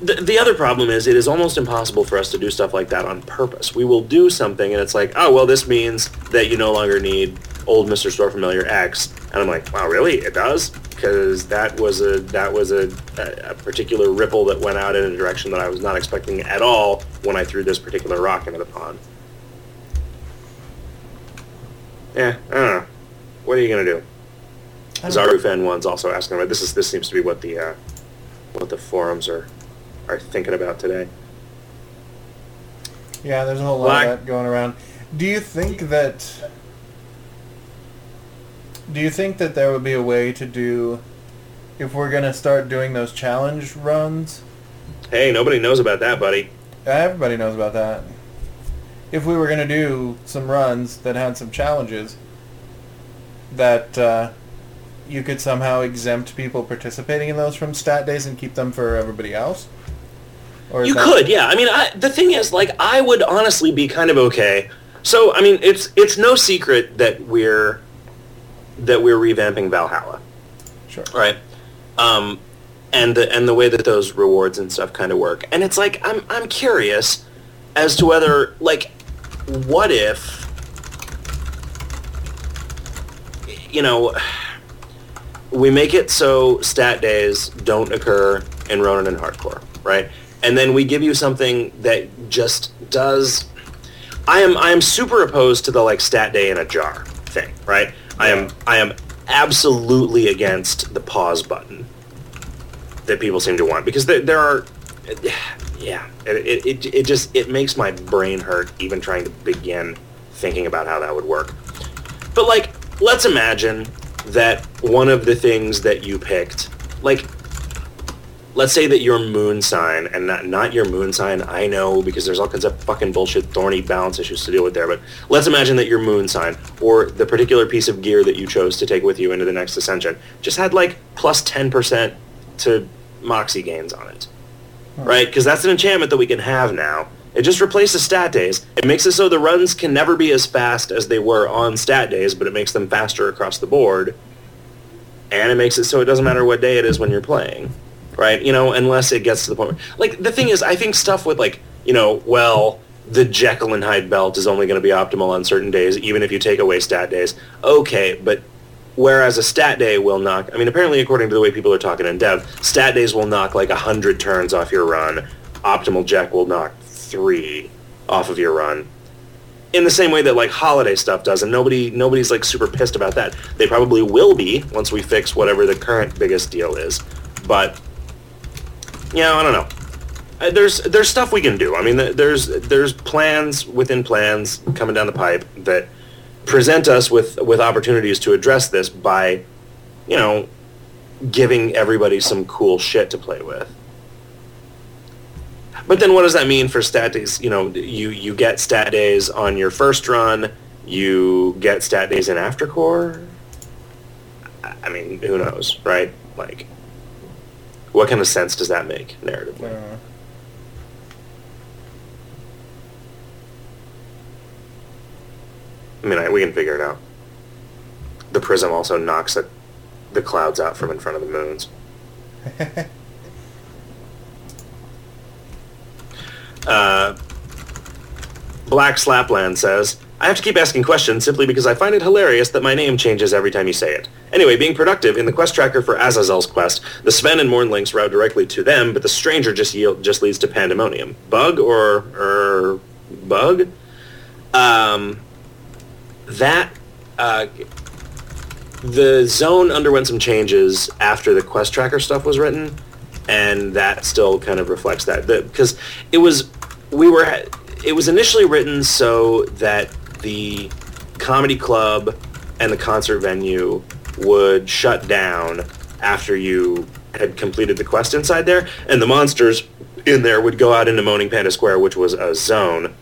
the, the other problem is it is almost impossible for us to do stuff like that on purpose. We will do something and it's like, oh, well, this means that you no longer need old Mr. Store Familiar X. And I'm like, wow, really? It does? Because that was a that was a, a, particular ripple that went out in a direction that I was not expecting at all when I threw this particular rock into the pond. Yeah, I don't know. What are you gonna do? Zaru Fan One's also asking about this. Is this seems to be what the uh, what the forums are are thinking about today. Yeah, there's a whole lot Black. of that going around. Do you think that? Do you think that there would be a way to do, if we're gonna start doing those challenge runs? Hey, nobody knows about that, buddy. Everybody knows about that. If we were gonna do some runs that had some challenges, that uh, you could somehow exempt people participating in those from stat days and keep them for everybody else. You that... could, yeah. I mean, I, the thing is, like, I would honestly be kind of okay. So, I mean, it's it's no secret that we're that we're revamping Valhalla. Sure. Right. Um, and the and the way that those rewards and stuff kind of work, and it's like I'm I'm curious as to whether like what if you know we make it so stat days don't occur in Ronin and Hardcore, right? And then we give you something that just does. I am I am super opposed to the like stat day in a jar thing, right? I am I am absolutely against the pause button that people seem to want because there, there are yeah it, it, it just it makes my brain hurt even trying to begin thinking about how that would work but like let's imagine that one of the things that you picked, like, let's say that your moon sign, and not, not your moon sign, I know, because there's all kinds of fucking bullshit, thorny balance issues to deal with there, but let's imagine that your moon sign, or the particular piece of gear that you chose to take with you into the next ascension, just had, like, plus 10% to Moxie gains on it. Hmm. Right? Because that's an enchantment that we can have now. It just replaces stat days. It makes it so the runs can never be as fast as they were on stat days, but it makes them faster across the board. And it makes it so it doesn't matter what day it is when you're playing, right? You know, unless it gets to the point where, like, the thing is, I think stuff with, like, you know, well, the Jekyll and Hyde belt is only going to be optimal on certain days, even if you take away stat days. Okay, but whereas a stat day will knock, I mean, apparently according to the way people are talking in dev, stat days will knock like 100 turns off your run. Optimal Jack will knock three off of your run. in the same way that like holiday stuff does, and nobody nobody's like super pissed about that. They probably will be once we fix whatever the current biggest deal is. But yeah, I don't know. Uh, There's there's stuff we can do. I mean, there's there's plans within plans coming down the pipe that present us with with opportunities to address this by, you know, giving everybody some cool shit to play with. But then what does that mean for stat days? You know, you, you get stat days on your first run, you get stat days in aftercore. I I mean, who knows, right? Like, what kind of sense does that make narratively? Uh, I mean, I, we can figure it out. The prism also knocks the, the clouds out from in front of the moons. Uh, Black Slapland says, I have to keep asking questions simply because I find it hilarious that my name changes every time you say it. Anyway, being productive, in the quest tracker for Azazel's quest, the Sven and Mourn links route directly to them, but the stranger just yield, just leads to Pandamonium. Bug or, or bug? Um, that, uh, the zone underwent some changes after the quest tracker stuff was written, and that still kind of reflects that because it was we were it was initially written so that the comedy club and the concert venue would shut down after you had completed the quest inside there, and the monsters in there would go out into Moaning Panda Square, which was a zone.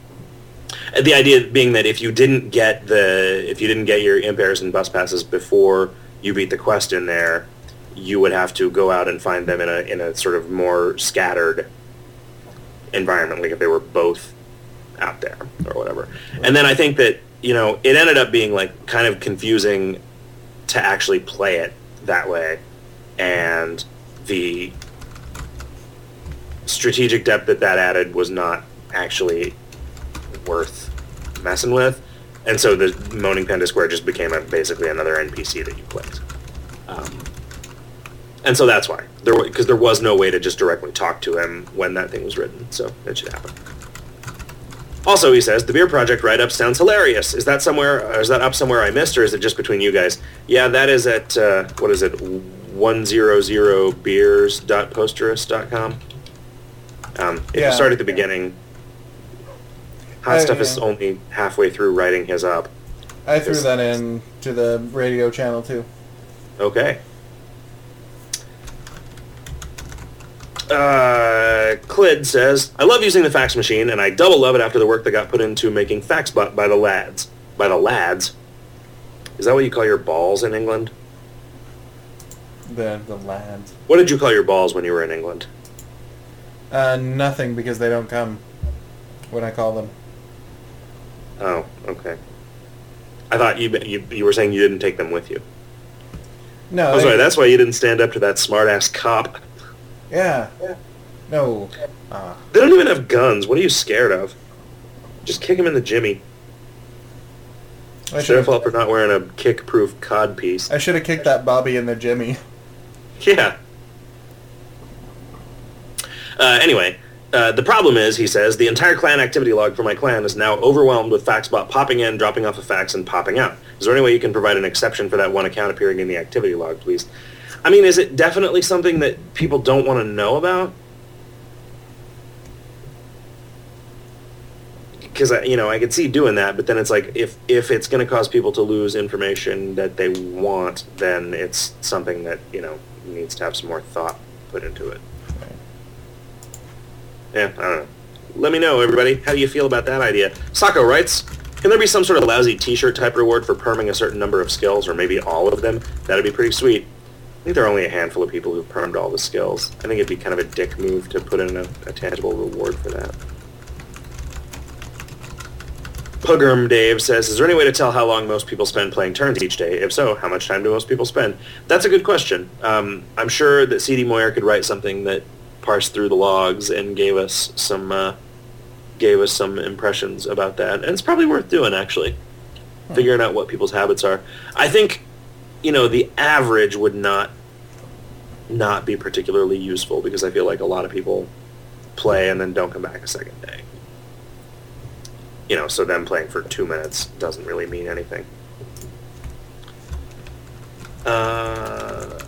The idea being that if you didn't get the if you didn't get your imp airs and bus passes before you beat the quest in there, you would have to go out and find them in a in a sort of more scattered environment, like if they were both out there or whatever. And then I think that you know it ended up being like kind of confusing to actually play it that way, and the strategic depth that that added was not actually worth messing with. And so the Moaning Panda Square just became a, basically another NPC that you played. Um, and so that's why there because there was no way to just directly talk to him when that thing was written. So it should happen. Also, he says the beer project write-up sounds hilarious. Is that somewhere? Is that up somewhere I missed, or is it just between you guys? Yeah, that is at uh, what is it? One zero zero beers.posterous.com. Um, if Yeah. you start at the beginning, Hot Oh, Stuff is only halfway through writing his up. I threw that in to the radio channel too. Okay. Uh, Clid says, I love using the fax machine, and I double love it after the work that got put into making FaxBot by the lads. By the lads? Is that what you call your balls in England? The the lads. What did you call your balls when you were in England? Uh, nothing because they don't come when I call them. Oh, okay. I thought you you, you were saying you didn't take them with you. No. Oh, sorry, that's why you didn't stand up to that smart-ass cop. Yeah. yeah. No. Ah. They don't even have guns. What are you scared of? Just kick him in the jimmy. I Should have should felt for not wearing a kick-proof cod piece. I should have kicked that Bobby in the Jimmy. Yeah. Uh, anyway, uh, the problem is, he says, the entire clan activity log for my clan is now overwhelmed with FaxBot popping in, dropping off a fax, and popping out. Is there any way you can provide an exception for that one account appearing in the activity log, please? I mean, is it definitely something that people don't want to know about? Because you know, I could see doing that, but then it's like if if it's going to cause people to lose information that they want, then it's something that you know needs to have some more thought put into it. Yeah, I don't know. Let me know, everybody. How do you feel about that idea? Sako writes, can there be some sort of lousy t-shirt type reward for perming a certain number of skills, or maybe all of them? That'd be pretty sweet. I think there are only a handful of people who've permed all the skills. I think it'd be kind of a dick move to put in a, a tangible reward for that. Puggerm Dave says, is there any way to tell how long most people spend playing turns each day? If so, how much time do most people spend? That's a good question. Um, I'm sure that CD Moyer could write something that parsed through the logs and gave us some uh, gave us some impressions about that. And it's probably worth doing, actually. Figuring out what people's habits are. I think, you know, the average would not not be particularly useful because I feel like a lot of people play and then don't come back a second day. you know, so them playing for two minutes doesn't really mean anything. Uh,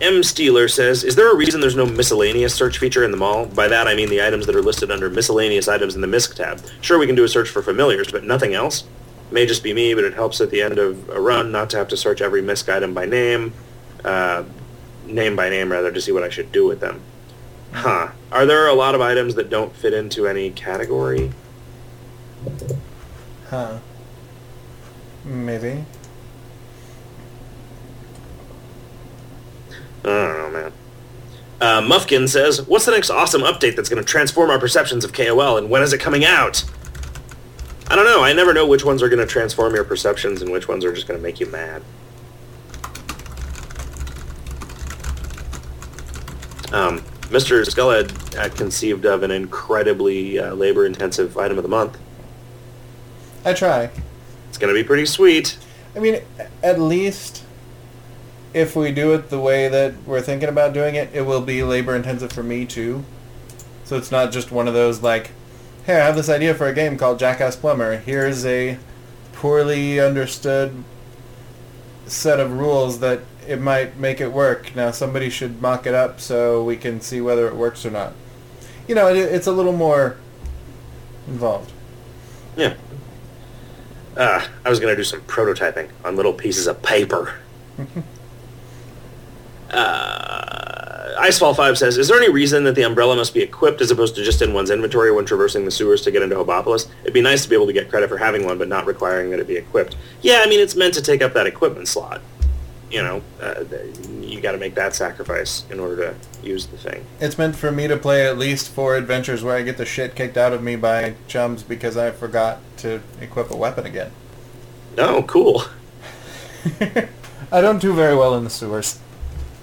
M. Steeler says, "Is there a reason there's no miscellaneous search feature in the mall? By that I mean the items that are listed under miscellaneous items in the MISC tab. Sure, we can do a search for familiars, but nothing else. May just be me, but it helps at the end of a run not to have to search every MISC item by name, uh, name by name rather, to see what I should do with them. Huh? Are there a lot of items that don't fit into any category? Huh. Maybe. I don't know, man. Uh, Muffkin says, "What's the next awesome update that's going to transform our perceptions of KOL, and when is it coming out?" I don't know. I never know which ones are going to transform your perceptions and which ones are just going to make you mad. Um, Mr. Skullhead had conceived of an incredibly uh, labor-intensive item of the month. I try. It's going to be pretty sweet. I mean, at least if we do it the way that we're thinking about doing it, it will be labor intensive for me too. So it's not just one of those like, hey, I have this idea for a game called Jackass Plumber. Here's a poorly understood set of rules that it might make it work. Now somebody should mock it up so we can see whether it works or not. You know, it, it's a little more involved. Yeah. Uh, I was going to do some prototyping on little pieces of paper. uh, Icefall 5 says, Is there any reason that the umbrella must be equipped as opposed to just in one's inventory when traversing the sewers to get into Hobopolis? It'd be nice to be able to get credit for having one, but not requiring that it be equipped. Yeah, I mean, it's meant to take up that equipment slot. You know, uh, you got to make that sacrifice in order to use the thing. It's meant for me to play at least four adventures where I get the shit kicked out of me by chums because I forgot to equip a weapon again. Oh, cool. I don't do very well in the sewers.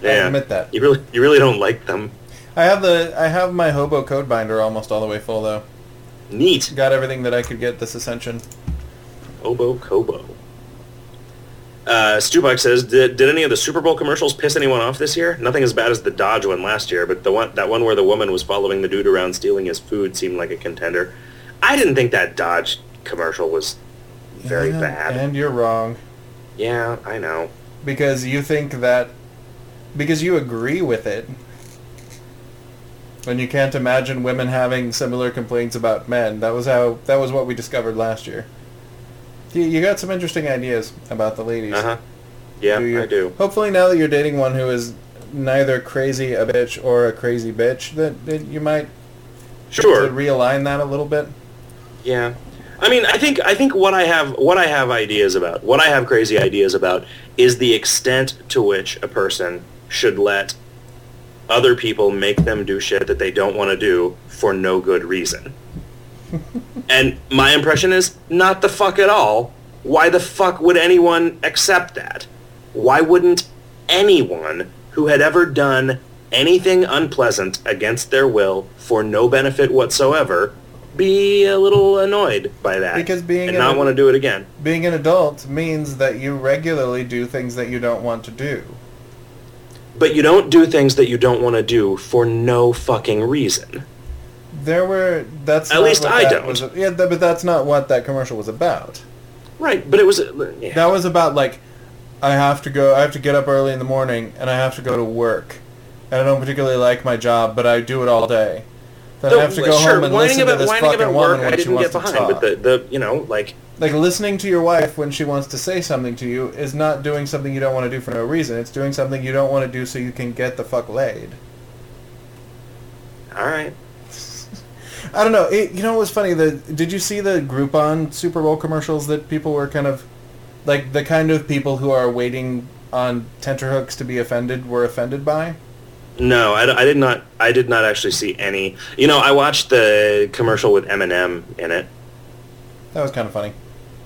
I admit that. You really, you really don't like them. I have the I have my hobo code binder almost all the way full though. Neat. Got everything that I could get this ascension. Obo Kobo. Uh, Stubach says, did, did any of the Super Bowl commercials piss anyone off this year? Nothing as bad as the Dodge one last year, but the one that one where the woman was following the dude around stealing his food seemed like a contender. I didn't think that Dodge commercial was very Yeah, bad. And you're wrong yeah, I know. because you think that because you agree with it. And you can't imagine women having similar complaints about men. That was how that was what we discovered last year. You, you got some interesting ideas about the ladies. Uh huh. Yeah, you? I do. Hopefully, now that you're dating one who is neither crazy a bitch or a crazy bitch, that, that you might Sure. to realign that a little bit. Yeah. I mean, I think I think what I have what I have ideas about, what I have crazy ideas about is the extent to which a person should let other people make them do shit that they don't want to do for no good reason. and my impression is not the fuck at all. Why the fuck would anyone accept that? Why wouldn't anyone who had ever done anything unpleasant against their will for no benefit whatsoever be a little annoyed by that Because being and an- not want to do it again. Being an adult means that you regularly do things that you don't want to do. But you don't do things that you don't want to do for no fucking reason. There were that's At least I don't. Was, yeah, th- but that's not what that commercial was about. Right, but it was yeah. That was about like I have to go. I have to get up early in the morning and I have to go to work, and I don't particularly like my job, but I do it all day. Then I have to go sure, home and listen about, to this fucking woman work, when I didn't wants get to behind. talk. But the, the you know like Like listening to your wife when she wants to say something to you is not doing something you don't want to do for no reason. It's doing something you don't want to do so you can get the fuck laid. all right. I don't know. It, you know what was funny? The did you see the Groupon Super Bowl commercials that people were kind of like the kind of people who are waiting on tenterhooks to be offended were offended by? No, I, I did not. I did not actually see any. You know, I watched the commercial with Eminem in it. That was kind of funny.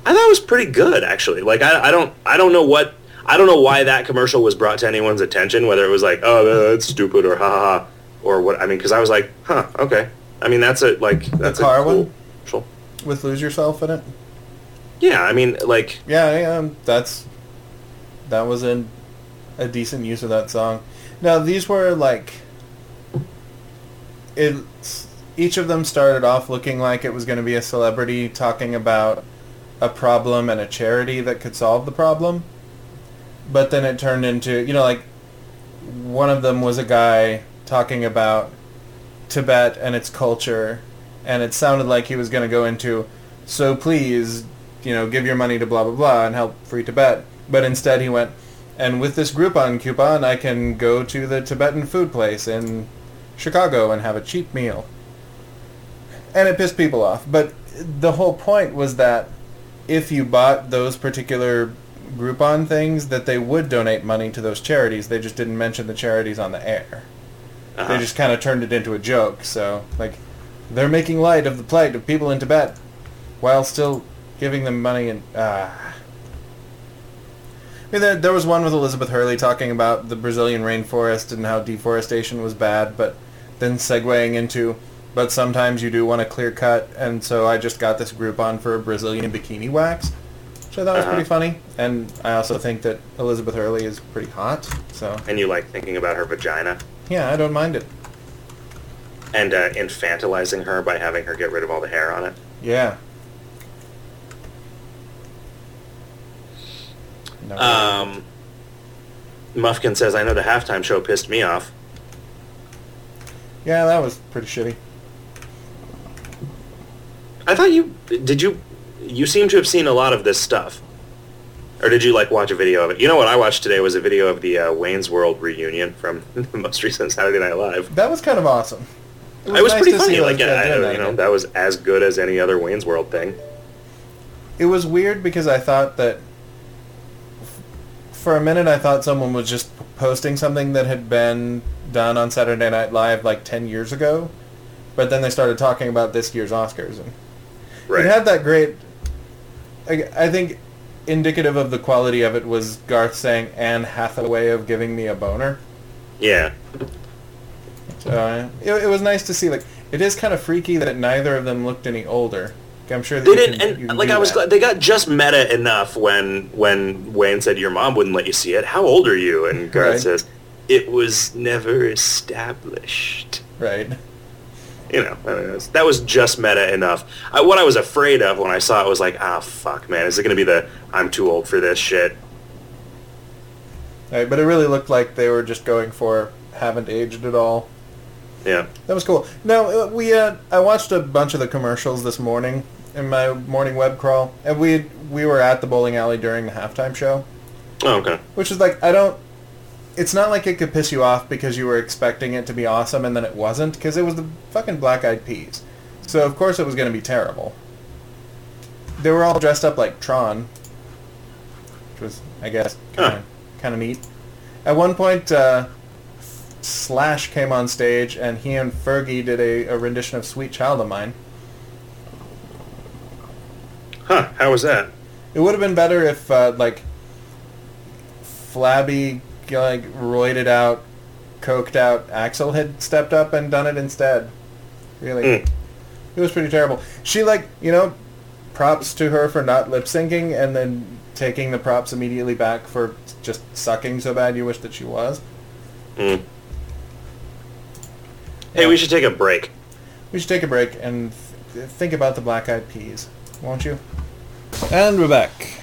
I thought it was pretty good, actually. Like, I, I don't, I don't know what, I don't know why that commercial was brought to anyone's attention. Whether it was like, oh, that's stupid, or ha ha, ha, or what. I mean, because I was like, huh, okay. I mean, that's a like that's car a cool one? commercial. With lose yourself in it. Yeah, I mean, like, Yeah, yeah, um, that's that was an, a decent use of that song. Now these were like it's each of them started off looking like it was going to be a celebrity talking about a problem and a charity that could solve the problem. But then it turned into, you know, like one of them was a guy talking about Tibet and its culture, and it sounded like he was going to go into, so please, you know, give your money to blah, blah, blah and help free Tibet. But instead he went, and with this Groupon coupon, I can go to the Tibetan food place in Chicago and have a cheap meal. And it pissed people off. But the whole point was that if you bought those particular Groupon things, that they would donate money to those charities. They just didn't mention the charities on the air. Uh-huh. They just kind of turned it into a joke. So, like, they're making light of the plight of people in Tibet while still giving them money and... Uh, I mean, there, there was one with Elizabeth Hurley talking about the Brazilian rainforest and how deforestation was bad, but then segueing into, but sometimes you do want a clear cut, and so I just got this Groupon for a Brazilian bikini wax, which I thought was Uh-huh. pretty funny. And I also think that Elizabeth Hurley is pretty hot, so And you like thinking about her vagina yeah, I don't mind it. and uh, infantilizing her by having her get rid of all the hair on it. Yeah. No. Um, Muffkin says, I know the halftime show pissed me off. yeah, that was pretty shitty. I thought you did you you seem to have seen a lot of this stuff, or did you like watch a video of it? You know what I watched today was a video of the uh, Wayne's World reunion from the most recent Saturday Night Live. That was kind of awesome. It was, nice pretty to funny. see Like those guys I, doing that you know, that was as good as any other Wayne's World thing. It was weird because I thought that for a minute I thought someone was just posting something that had been done on Saturday Night Live like 10 years ago, but then they started talking about this year's Oscars and Right. it had that great I, I think indicative of the quality of it was Garth saying Anne Hathaway of giving me a boner. yeah. Uh, it, it was nice to see like it is kind of freaky that neither of them looked any older. I'm sure They didn't, can- and like I was that. glad they got just meta enough when when Wayne said your mom wouldn't let you see it. How old are you? And Garth Right. says it was never established. right. You know, I mean, that's- that was just meta enough. I, what I was afraid of when I saw it was like, ah, fuck, man, is it going to be the I'm too old for this shit? Right, but it really looked like they were just going for haven't aged at all. Yeah. That was cool. Now uh, we uh, I watched a bunch of the commercials this morning in my morning web crawl, and we we were at the bowling alley during the halftime show, Oh, okay. which is like I don't. It's not like it could piss you off because you were expecting it to be awesome and then it wasn't because it was the fucking Black Eyed Peas, so of course it was going to be terrible. They were all dressed up like Tron, which was I guess kind of Huh. kind of neat. At one point. Uh, Slash came on stage and he and Fergie did a, a rendition of Sweet Child of Mine. Huh, how was that? It would have been better if, uh, like, flabby, like, roided out, coked out Axl had stepped up and done it instead. Really. Mm. It was pretty terrible. She, like, you know, props to her for not lip syncing and then taking the props immediately back for just sucking so bad you wish that she was. Mm. Hey, we should take a break. We should take a break and th- think about the Black Eyed Peas, won't you? And we're back.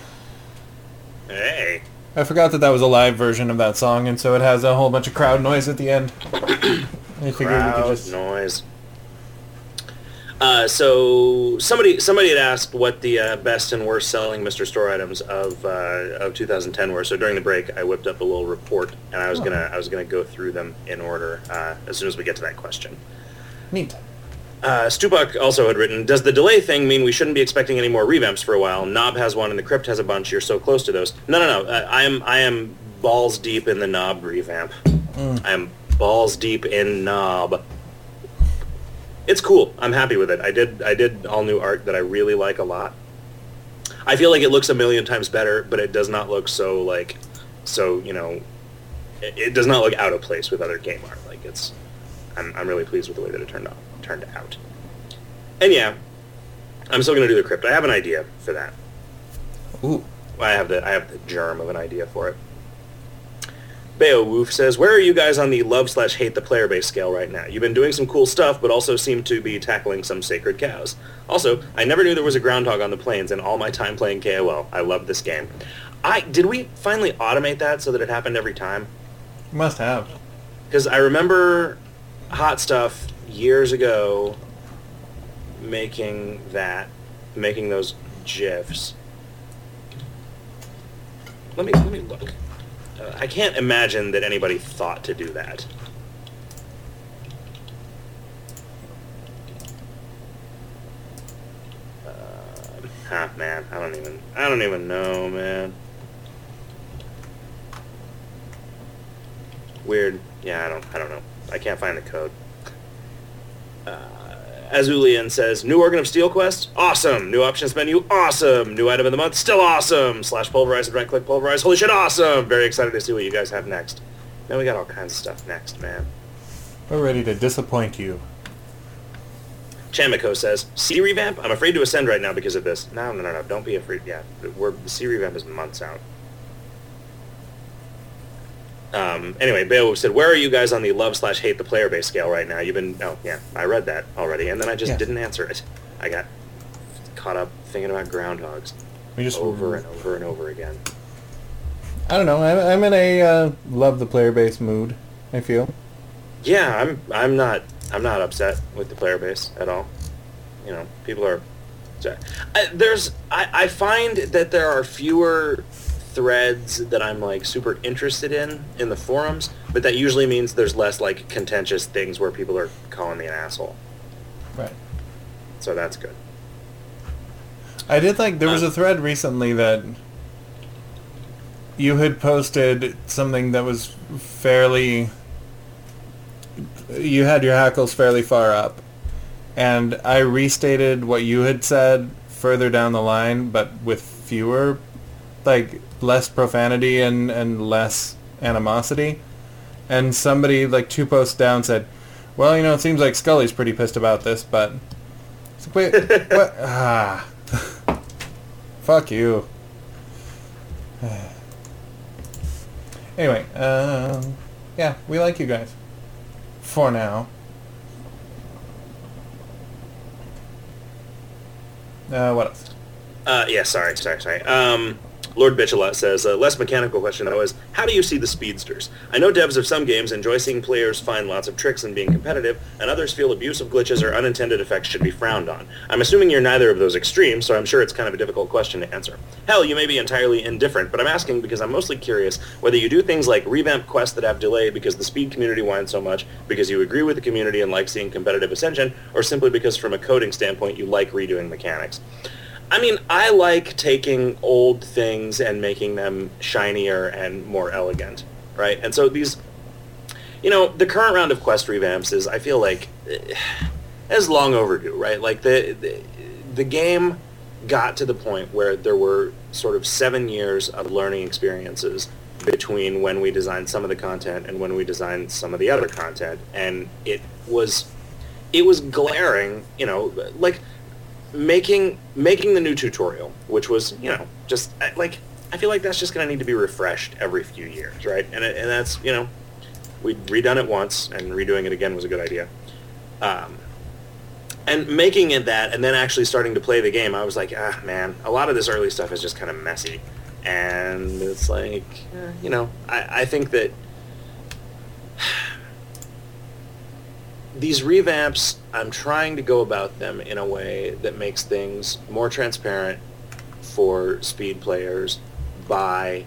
Hey. I forgot that that was a live version of that song, and so it has a whole bunch of crowd noise at the end. I figured we Crowd could just... noise. Uh, so somebody somebody had asked what the uh, best and worst selling Mr. Store items of uh, of 2010 were. So during the break, I whipped up a little report, and I was Oh. gonna I was gonna go through them in order uh, as soon as we get to that question. Neat. Uh, Stupak also had written, does the delay thing mean we shouldn't be expecting any more revamps for a while? Knob has one and the Crypt has a bunch. You're so close to those. No, no, no. Uh, I am I am balls deep in the Knob revamp. I am balls deep in Knob. It's cool. I'm happy with it. I did I did all new art that I really like a lot. I feel like it looks a million times better, but it does not look so like so you know it, it does not look out of place with other game art. Like it's I'm, I'm really pleased with the way that it turned out turned out. And yeah, I'm still gonna do the crypt. I have an idea for that. Ooh. I have the I have the germ of an idea for it. Beowulf says, where are you guys on the love slash hate the player base scale right now? You've been doing some cool stuff, but also seem to be tackling some sacred cows. Also, I never knew there was a groundhog on the plains in all my time playing KOL. I love this game. I Did we finally automate that so that it happened every time? Must have. Because I remember Hot Stuff years ago making that, making those GIFs. Let me, let me look. Uh, I can't imagine that anybody thought to do that. Uh, huh, man, I don't even, I don't even know, man. Weird. Yeah, I don't, I don't know. I can't find the code. Azulian says, new Organ of Steel quest? Awesome. New options menu? Awesome. New item of the month? Still awesome. Slash pulverize and right click pulverize. Holy shit, awesome. Very excited to see what you guys have next. Man, we got all kinds of stuff next, man. We're ready to disappoint you. Chamiko says, C revamp? I'm afraid to ascend right now because of this. No, no, no, no. Don't be afraid. Yeah, we're, the C revamp is months out. Um, anyway, Beowulf said, "Where are you guys on the love slash hate the player base scale right now? You've been oh yeah, I read that already, and then I just Yeah. didn't answer it. I got caught up thinking about groundhogs We just over and over and over again. I don't know. I'm, I'm in a uh, love the player base mood. I feel. Yeah, I'm I'm not I'm not upset with the player base at all. You know, people are. I, there's I, I find that there are fewer threads that I'm like super interested in in the forums, but that usually means there's less like contentious things where people are calling me an asshole. Right. So that's good. I did like there was Uh, a thread recently that you had posted something that was fairly you had your hackles fairly far up and I restated what you had said further down the line but with fewer like less profanity and and less animosity and somebody like two posts down said well you know it seems like Scully's pretty pissed about this but it's like, wait what ah Fuck you. anyway, um, yeah, we like you guys. For now. Uh, what else? Uh, yeah, sorry, sorry, sorry. Um, Lord Bitchelot says, a less mechanical question though is, how do you see the speedsters? I know devs of some games enjoy seeing players find lots of tricks and being competitive, and others feel abusive glitches or unintended effects should be frowned on. I'm assuming you're neither of those extremes, so I'm sure it's kind of a difficult question to answer. Hell, you may be entirely indifferent, but I'm asking because I'm mostly curious whether you do things like revamp quests that have delay because the speed community whines so much, because you agree with the community and like seeing competitive ascension, or simply because from a coding standpoint you like redoing mechanics. I mean, I like taking old things and making them shinier and more elegant, right? And so these, you know, the current round of quest revamps is, I feel like, eh, is long overdue, right? Like the, the the game got to the point where there were sort of seven years of learning experiences between when we designed some of the content and when we designed some of the other content, and it was it was glaring, you know, like making making the new tutorial, which was you know just like I feel like that's just going to need to be refreshed every few years, right? And it, and that's you know we'd redone it once and redoing it again was a good idea. Um, and making it that and then actually starting to play the game, I was like, ah man, a lot of this early stuff is just kind of messy, and it's like eh, you know I, I think that these revamps, I'm trying to go about them in a way that makes things more transparent for speed players by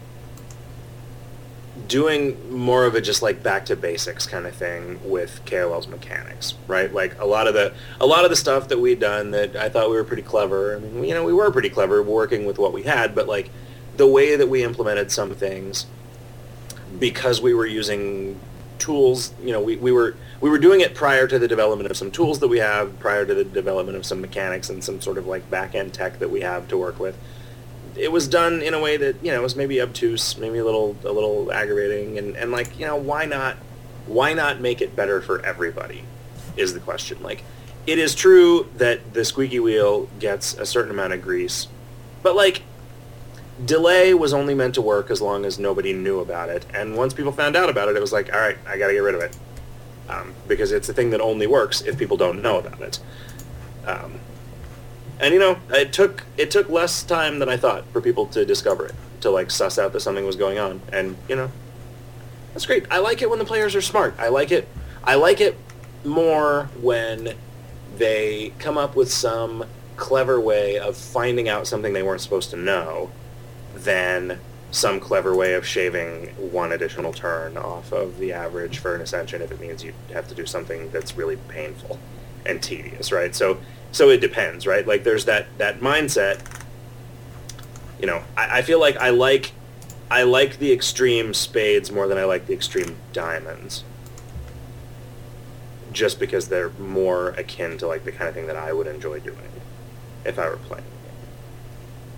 doing more of a just like back to basics kind of thing with KOL's mechanics, right? Like a lot of the a lot of the stuff that we'd done that I thought we were pretty clever. I mean, you know, we were pretty clever working with what we had, but like the way that we implemented some things because we were using tools, you know, we, we were we were doing it prior to the development of some tools that we have, prior to the development of some mechanics and some sort of like back end tech that we have to work with. It was done in a way that, you know, was maybe obtuse, maybe a little a little aggravating and, and like, you know, why not why not make it better for everybody is the question. Like it is true that the squeaky wheel gets a certain amount of grease, but like delay was only meant to work as long as nobody knew about it. And once people found out about it, it was like, all right, I got to get rid of it. Um, because it's a thing that only works if people don't know about it. Um, and you know, it took it took less time than I thought for people to discover it, to like suss out that something was going on. And you know, that's great. I like it when the players are smart. I like it. I like it more when they come up with some clever way of finding out something they weren't supposed to know than some clever way of shaving one additional turn off of the average for an ascension if it means you have to do something that's really painful and tedious, right? So so it depends, right? Like there's that that mindset. You know, I, I feel like I like I like the extreme spades more than I like the extreme diamonds. Just because they're more akin to like the kind of thing that I would enjoy doing if I were playing.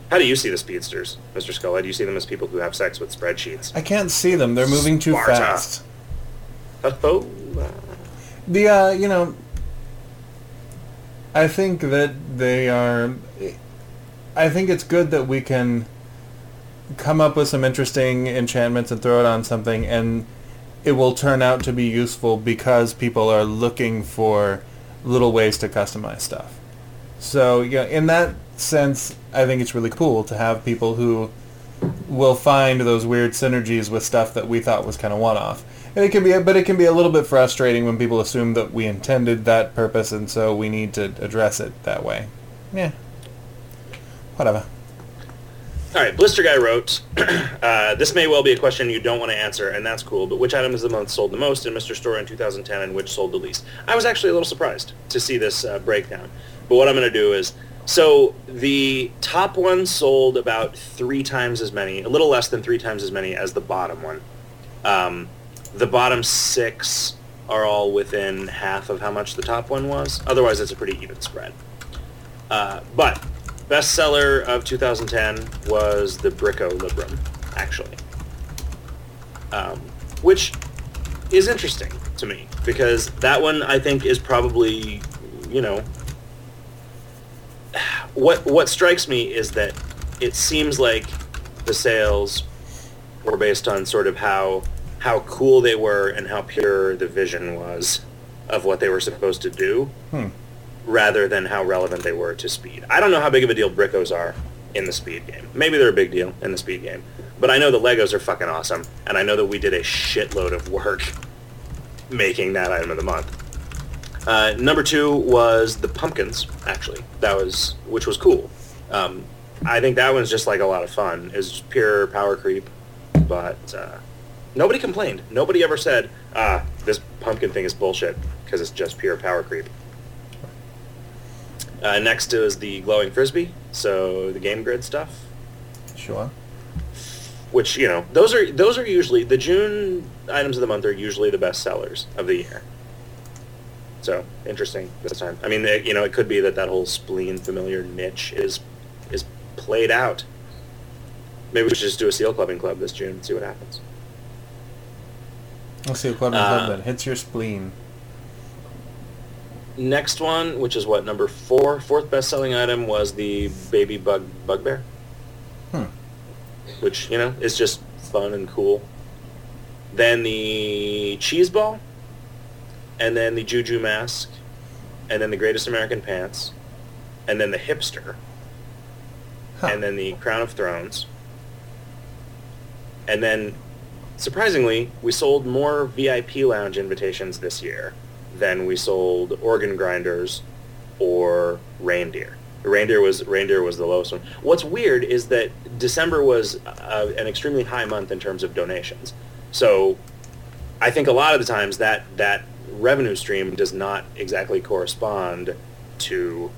How do you see the speedsters, Mr. Skull? Do you see them as people who have sex with spreadsheets? I can't see them. They're moving too Sparta. fast. Oh, The uh, you know, I think that they are. I think it's good that we can come up with some interesting enchantments and throw it on something, and it will turn out to be useful because people are looking for little ways to customize stuff. So yeah, in that sense, I think it's really cool to have people who will find those weird synergies with stuff that we thought was kind of one-off. And it can be, but it can be a little bit frustrating when people assume that we intended that purpose, and so we need to address it that way. Yeah, whatever. All right, Blister Guy wrote, uh, this may well be a question you don't want to answer, and that's cool, but which item is the month sold the most in Mr. Store in 2010 and which sold the least? I was actually a little surprised to see this uh, breakdown. But what I'm going to do is, so the top one sold about three times as many, a little less than three times as many as the bottom one. Um, the bottom six are all within half of how much the top one was. Otherwise, it's a pretty even spread. Uh, but bestseller of 2010 was the Bricko Libram, actually, um, which is interesting to me because that one I think is probably, you know, what what strikes me is that it seems like the sales were based on sort of how how cool they were and how pure the vision was of what they were supposed to do Hmm. rather than how relevant they were to speed. I don't know how big of a deal Brickos are in the speed game. Maybe they're a big deal in the speed game. But I know the Legos are fucking awesome, and I know that we did a shitload of work making that item of the month. Uh, number two was the pumpkins, actually. That was, which was cool. Um, I think that one's just like a lot of fun. It's pure power creep, but uh, nobody complained. Nobody ever said, ah, this pumpkin thing is bullshit because it's just pure power creep. Uh, next is the glowing frisbee, so the game grid stuff, Sure. which you know those are those are usually the June items of the month are usually the best sellers of the year. So interesting this time. I mean, it, you know, it could be that that whole spleen familiar niche is is played out. Maybe we should just do a seal clubbing club this June and see what happens. Let's see a club Uh, club that hits your spleen. Next one, which is what number four, fourth best selling item was the baby bug bugbear. Hmm. which you know is just fun and cool. Then the cheese ball, and then the juju mask, and then the greatest American pants, and then the hipster, Huh. and then the crown of thrones, and then surprisingly we sold more VIP lounge invitations this year than we sold organ grinders or reindeer. Reindeer was reindeer was the lowest one. What's weird is that December was uh, an extremely high month in terms of donations. So I think a lot of the times that that revenue stream does not exactly correspond to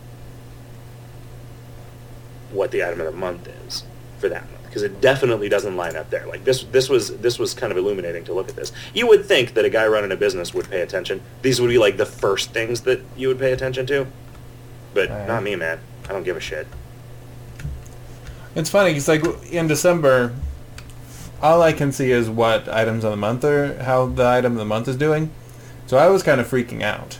what the item of the month is for that month because it definitely doesn't line up there. Like this this was this was kind of illuminating to look at this. You would think that a guy running a business would pay attention. These would be like the first things that you would pay attention to. But Right. not me, man. I don't give a shit. It's funny because like in December, all I can see is what items of the month are, how the item of the month is doing. So I was kind of freaking out.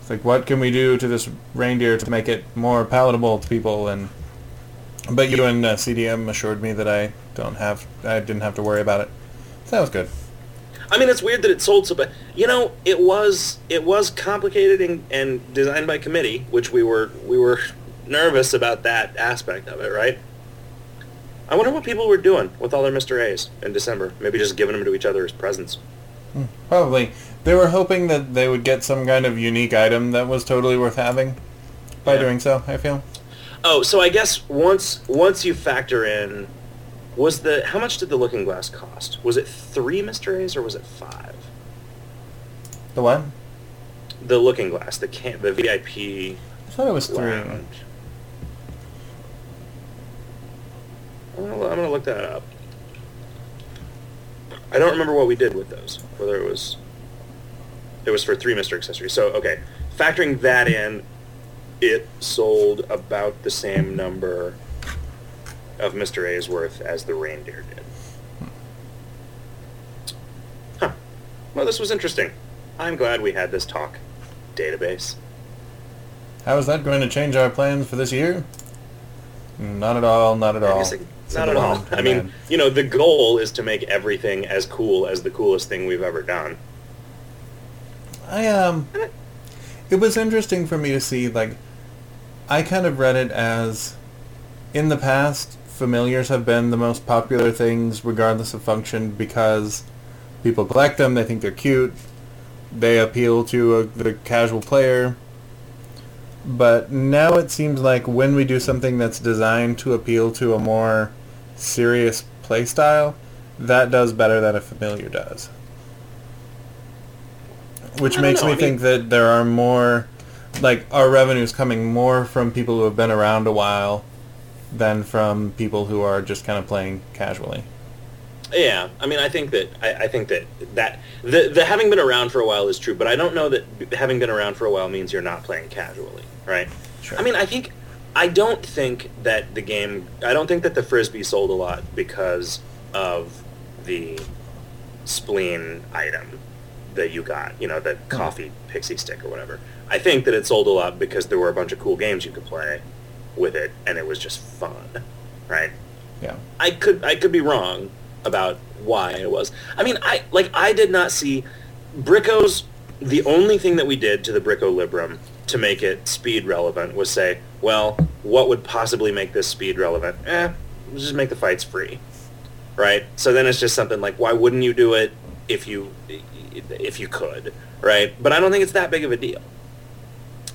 It's like, what can we do to this reindeer to make it more palatable to people? And But you and uh, CDM assured me that I don't have, I didn't have to worry about it. So that was good. I mean, it's weird that it sold so bad. You know, it was it was complicated and, and designed by committee, which we were we were nervous about that aspect of it, right? I wonder what people were doing with all their Mr. A's in December. Maybe just giving them to each other as presents. Probably. They were hoping that they would get some kind of unique item that was totally worth having by Yeah. doing so, I feel. Oh, so I guess once once you factor in, was the how much did the Looking Glass cost? Was it three Mr. A's or was it five? The what? The Looking Glass, the can, the VIP I thought it was three. lounge. I'm I'm gonna look that up. I don't remember what we did with those. Whether it was it was for three Mister accessories. So okay, factoring that in, it sold about the same number of Mister A's worth as the reindeer did. Huh. Well, this was interesting. I'm glad we had this talk. Database. How is that going to change our plans for this year? Not at all, not at all. guess it- Said Not at all. I mean, you know, the goal is to make everything as cool as the coolest thing we've ever done. I um it was interesting for me to see like I kind of read it as in the past familiars have been the most popular things regardless of function because people collect them, they think they're cute, they appeal to a, the casual player. But now it seems like when we do something that's designed to appeal to a more serious playstyle, that does better than a familiar does. Which makes me I mean- think that there are more, like our revenue's coming more from people who have been around a while than from people who are just kind of playing casually. Yeah, I mean, I think that I, I think that that the the having been around for a while is true, but I don't know that having been around for a while means you're not playing casually, right? Sure. I mean, I think I don't think that the game. I don't think that the frisbee sold a lot because of the spleen item that you got. You know, the coffee pixie stick or whatever. I think that it sold a lot because there were a bunch of cool games you could play with it, and it was just fun, right? Yeah. I could I could be wrong about why it was. I mean, I like I did not see Bricko's. The only thing that we did to the Bricko Libram to make it speed relevant was say, well, what would possibly make this speed relevant? Eh, let's just make the fights free, right? So then it's just something like, why wouldn't you do it if you if you could, right? But I don't think it's that big of a deal.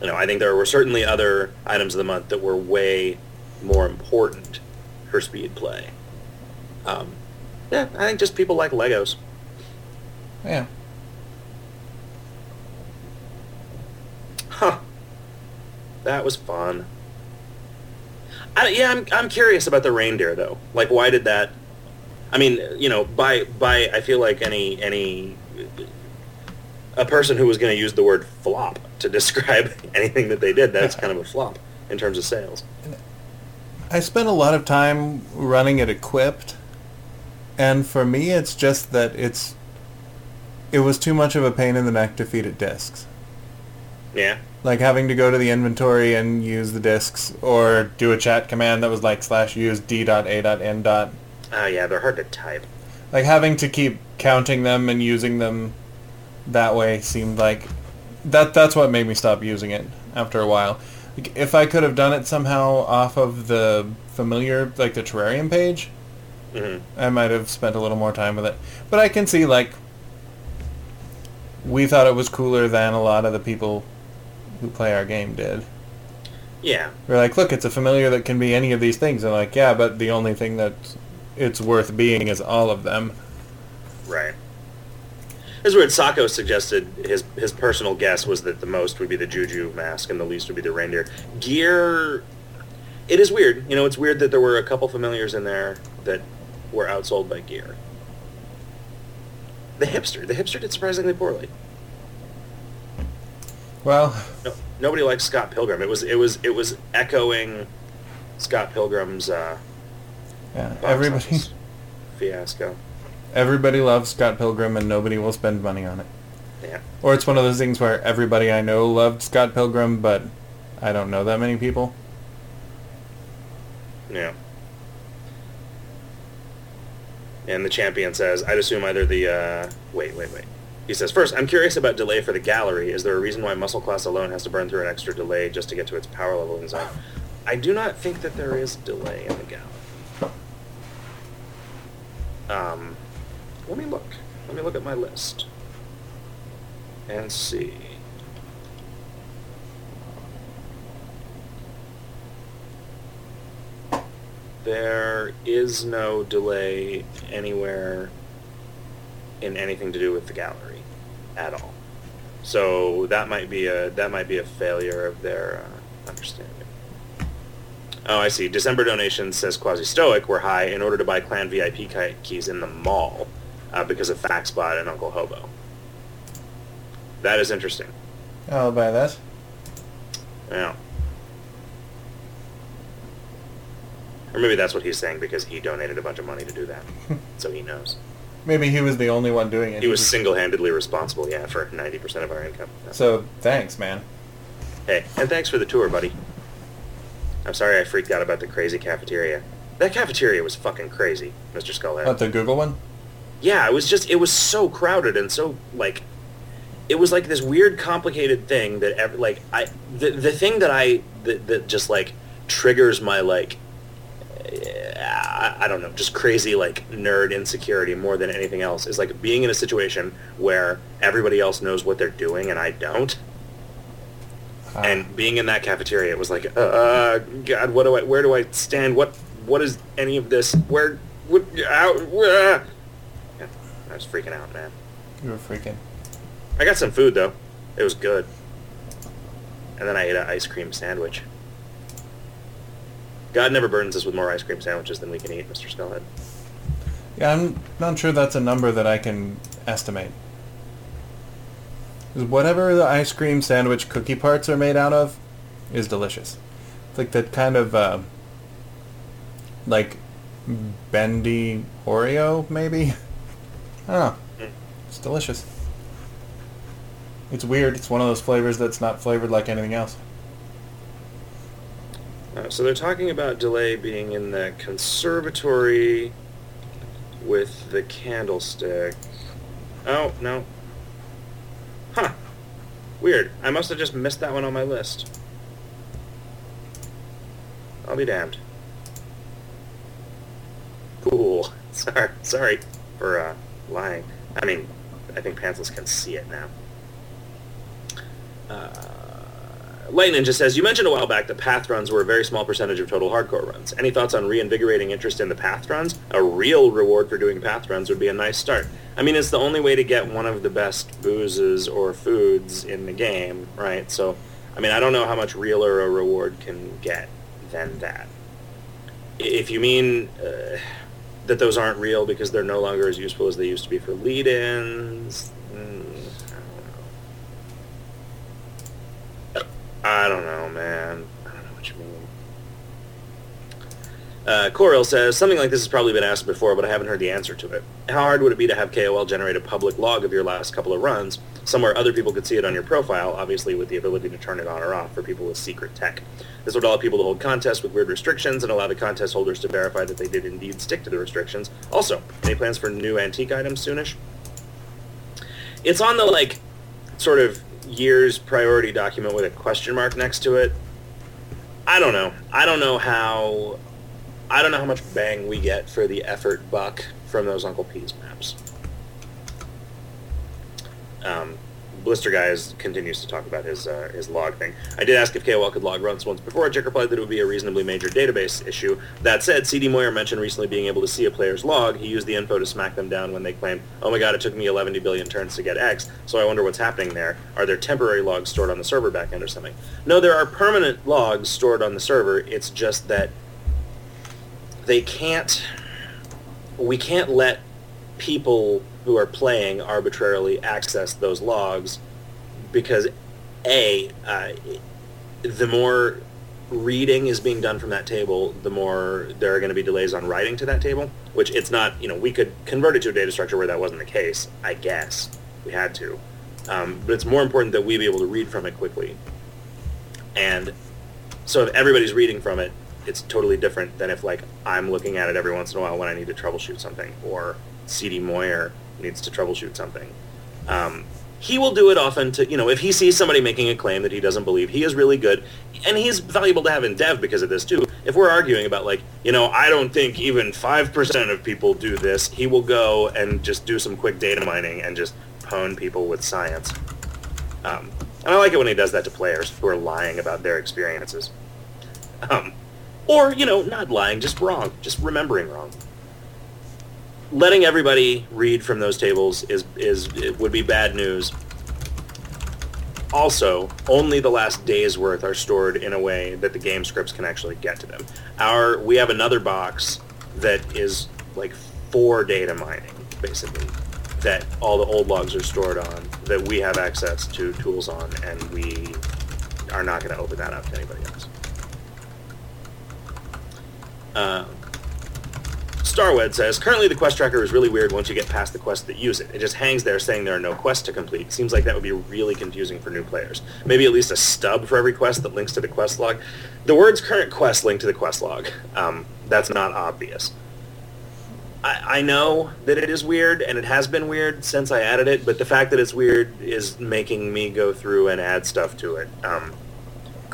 You know, I think there were certainly other items of the month that were way more important for speed play. Um, yeah, I think just people like Legos. Yeah. Huh. That was fun. I, yeah, I'm, I'm curious about the reindeer though. Like, why did that? I mean, you know, by by, I feel like any any a person who was going to use the word flop to describe anything that they did, that's kind of a flop in terms of sales. I spent a lot of time running it equipped, and for me, it's just that it's it was too much of a pain in the neck to feed it discs. Yeah. Like having to go to the inventory and use the discs, or do a chat command that was like slash use d dot a dot n dot. Oh yeah, they're hard to type. Like having to keep counting them and using them that way seemed like that. That's what made me stop using it after a while. Like, if I could have done it somehow off of the familiar, like the terrarium page, hmm I might have spent a little more time with it. But I can see like we thought it was cooler than a lot of the people who play our game did. Yeah. We're like, look, it's a familiar that can be any of these things. And like, yeah, but the only thing that it's worth being is all of them. Right. It's weird. Sako suggested his his personal guess was that the most would be the Juju mask and the least would be the reindeer. Gear. It is weird. You know, it's weird that there were a couple familiars in there that were outsold by gear. The hipster. The hipster did surprisingly poorly. Well, No, nobody likes Scott Pilgrim. It was it was it was echoing Scott Pilgrim's uh, yeah, everybody fiasco. everybody loves Scott Pilgrim and nobody will spend money on it. Yeah. Or it's one of those things where everybody I know loved Scott Pilgrim, but I don't know that many people. Yeah. And the champion says, I'd assume either the, uh, wait, wait, wait. He says, first, I'm curious about delay for the gallery. Is there a reason why muscle class alone has to burn through an extra delay just to get to its power level in zone? I do not think that there is delay in the gallery. Um, let me look. Let me look at my list. And see. There is no delay anywhere in anything to do with the gallery at all. So that might be a that might be a failure of their uh, understanding. Oh, I see. December donations says Quasi Stoic were high in order to buy clan VIP keys in the mall uh, because of Faxbot and Uncle Hobo. That is interesting. I'll buy that. Yeah. Or maybe that's what he's saying because he donated a bunch of money to do that, so he knows. Maybe he was the only one doing it. He was single-handedly responsible, yeah, for 90% of our income. So thanks, man. Hey, and thanks for the tour, buddy. I'm sorry I freaked out about the crazy cafeteria. That cafeteria was fucking crazy, Mr. Skullhead. What, the Google one? Yeah, it was just, it was so crowded and so, like, it was like this weird, complicated thing that, ever, like, I, the, the thing that I, that, that just, like, triggers my, like, I, I don't know, just crazy like nerd insecurity more than anything else is like being in a situation where everybody else knows what they're doing and I don't. Uh, and being in that cafeteria, it was like, uh, God, what do I? Where do I stand? What? What is any of this? Where? What? Out? Uh, yeah, I was freaking out, man. You were freaking. I got some food though. It was good. And then I ate an ice cream sandwich. God never burdens us with more ice cream sandwiches than we can eat, Mr. Skullhead. Yeah, I'm not sure that's a number that I can estimate. Whatever the ice cream sandwich cookie parts are made out of is delicious. It's like that kind of, uh, like, bendy Oreo, maybe? I don't know. Mm. It's delicious. It's weird. It's one of those flavors that's not flavored like anything else. Uh, so they're talking about delay being in the conservatory with the candlestick. Oh, no. Weird. I must have just missed that one on my list. I'll be damned. Cool. Sorry, sorry for uh, lying. I mean, I think Pantsless can see it now. Uh, Lightning just says, you mentioned a while back that path runs were a very small percentage of total hardcore runs. Any thoughts on reinvigorating interest in the path runs? A real reward for doing path runs would be a nice start. I mean, it's the only way to get one of the best boozes or foods in the game, right? So, I mean, I don't know how much realer a reward can get than that. If you mean uh, that those aren't real because they're no longer as useful as they used to be for lead-ins, I don't know, man. I don't know what you mean. Uh, says, something like this has probably been asked before, but I haven't heard the answer to it. How hard would it be to have KOL generate a public log of your last couple of runs, somewhere other people could see it on your profile, obviously with the ability to turn it on or off for people with secret tech? This would allow people to hold contests with weird restrictions and allow the contest holders to verify that they did indeed stick to the restrictions. Also, any plans for new antique items soonish? It's on the, like, sort of year's priority document with a question mark next to it. I don't know. I don't know how. I don't know how much bang we get for the effort buck from those Uncle P's maps. Um, Blister Guys continues to talk about his uh, his log thing. I did ask if KOL could log runs once before. Jack replied that it would be a reasonably major database issue. That said, CD Moyer mentioned recently being able to see a player's log. He used the info to smack them down when they claimed, oh my god, it took me 11 billion turns to get X, so I wonder what's happening there. Are there temporary logs stored on the server backend or something? No, there are permanent logs stored on the server. It's just that they can't... We can't let people who are playing arbitrarily access those logs because a uh, the more reading is being done from that table, the more there are going to be delays on writing to that table. Which it's not. You know, we could convert it to a data structure where that wasn't the case. I guess we had to, um, but it's more important that we be able to read from it quickly. And so if everybody's reading from it, it's totally different than if like I'm looking at it every once in a while when I need to troubleshoot something, or CD Moyer needs to troubleshoot something. Um, he will do it often to you know if he sees somebody making a claim that he doesn't believe he is really good. And he's valuable to have in dev because of this too. If we're arguing about like you know i don't think even 5% of people do this he will go and just do some quick data mining and just pwn people with science. Um, and i like it when he does that to players who are lying about their experiences. Um, or you know not lying just wrong just remembering wrong letting everybody read from those tables is is would be bad news. Also, only the last day's worth are stored in a way that the game scripts can actually get to them. Our we have another box that is like for data mining, basically, that all the old logs are stored on, that we have access to tools on, and we are not going to open that up to anybody else. Uh, Starwed says, currently the quest tracker is really weird once you get past the quests that use it. It just hangs there saying there are no quests to complete. Seems like that would be really confusing for new players. Maybe at least a stub for every quest that links to the quest log. The words current quest link to the quest log. Um, that's not obvious. I, I know that it is weird, and it has been weird since I added it, but the fact that it's weird is making me go through and add stuff to it. Um,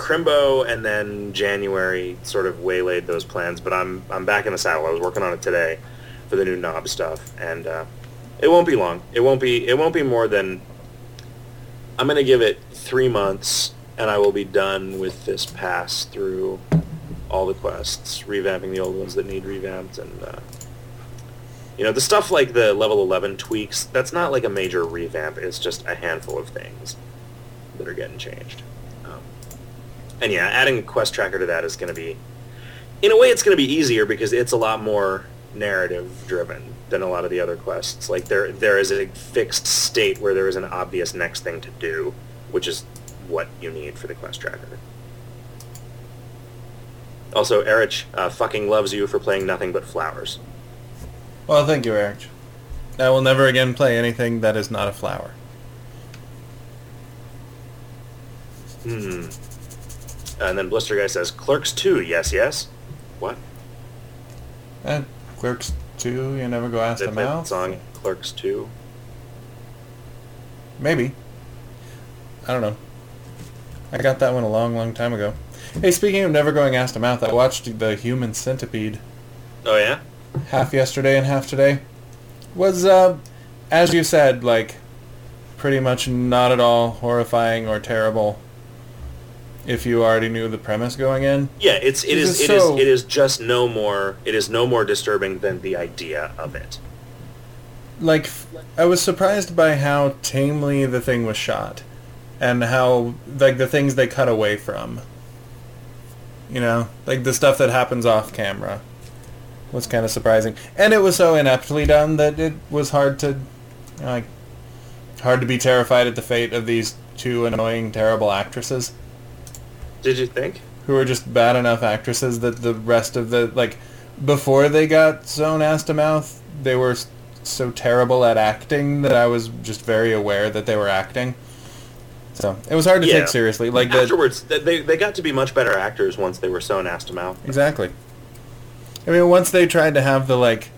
Crimbo and then January sort of waylaid those plans, but I'm I'm back in the saddle. I was working on it today for the new knob stuff, and uh, it won't be long. It won't be it won't be more than I'm gonna give it three months, and I will be done with this pass through all the quests, revamping the old ones that need revamped, and uh, you know the stuff like the level 11 tweaks. That's not like a major revamp. It's just a handful of things that are getting changed and yeah, adding a quest tracker to that is going to be, in a way, it's going to be easier because it's a lot more narrative driven than a lot of the other quests. Like there, there is a fixed state where there is an obvious next thing to do, which is what you need for the quest tracker. Also, Erich uh, fucking loves you for playing nothing but flowers. Well, thank you, Erich. I will never again play anything that is not a flower. Hmm. And then Blister Guy says, Clerks 2, yes, yes. What? And Clerks 2, you never go ask them out? song Clerks 2. Maybe. I don't know. I got that one a long, long time ago. Hey, speaking of never going ass to mouth, I watched the Human Centipede Oh, yeah? half yesterday and half today. Was, uh, as you said, like, pretty much not at all horrifying or terrible if you already knew the premise going in. Yeah, it's it is is it is so- it is just no more it is no more disturbing than the idea of it. like I was surprised by how tamely the thing was shot and how like the things they cut away from you know like the stuff that happens off camera was kind of surprising and it was so ineptly done that it was hard to like hard to be terrified at the fate of these two annoying terrible actresses Did you think? who were just bad enough actresses that the rest of the like before they got sewn ass to mouth they were so terrible at acting that I was just very aware that they were acting. So it was hard to Yeah. take seriously. Like the, Afterwards, th- they they got to be much better actors once they were sewn ass to mouth. exactly. I mean, once they tried to have the like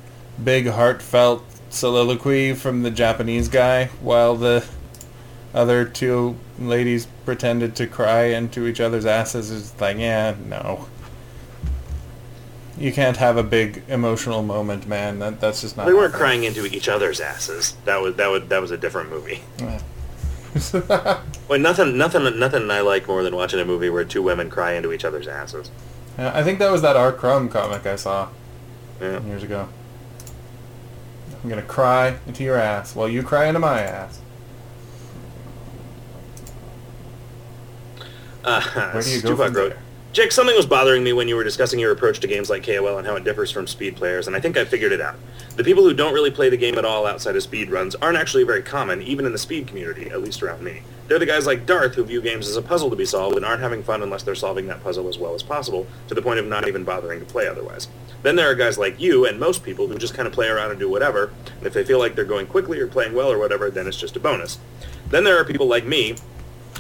big heartfelt soliloquy from the Japanese guy while the other two ladies pretended to cry into each other's asses, it's like, yeah, no. You can't have a big emotional moment, man. That that's just not. They weren't happening. crying into each other's asses. That was that was that was a different movie. Yeah. Well, nothing nothing nothing I like more than watching a movie where two women cry into each other's asses. Yeah, I think that was that R. Crumb comic I saw Yeah. years ago. I'm gonna cry into your ass while you cry into my ass. Uh, Where do you go from wrote, there? Jake, something was bothering me when you were discussing your approach to games like KOL and how it differs from speed players, and I think I figured it out. The people who don't really play the game at all outside of speed runs aren't actually very common, even in the speed community, at least around me. They're the guys like Darth who view games as a puzzle to be solved and aren't having fun unless they're solving that puzzle as well as possible, to the point of not even bothering to play otherwise. Then there are guys like you and most people who just kind of play around and do whatever, and if they feel like they're going quickly or playing well or whatever, then it's just a bonus. Then there are people like me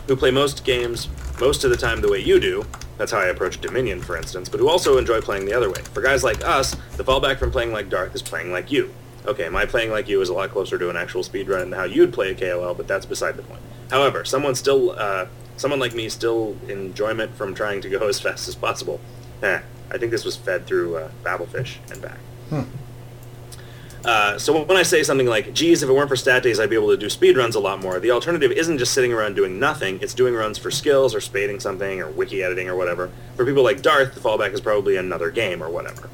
who play most games most of the time the way you do, That's how I approach Dominion, for instance, but who also enjoy playing the other way. For guys like us, the fallback from playing like Darth is playing like you. Okay, my playing like you is a lot closer to an actual speedrun than how you'd play a KOL, but that's beside the point. However, someone still, uh, someone like me still enjoyment from trying to go as fast as possible. Eh, I think this was fed through uh, Babelfish and back. Uh, so when I say something like, geez, if it weren't for stat days, I'd be able to do speed runs a lot more, the alternative isn't just sitting around doing nothing, it's doing runs for skills or spading something or wiki editing or whatever. For people like Darth, the fallback is probably another game or whatever.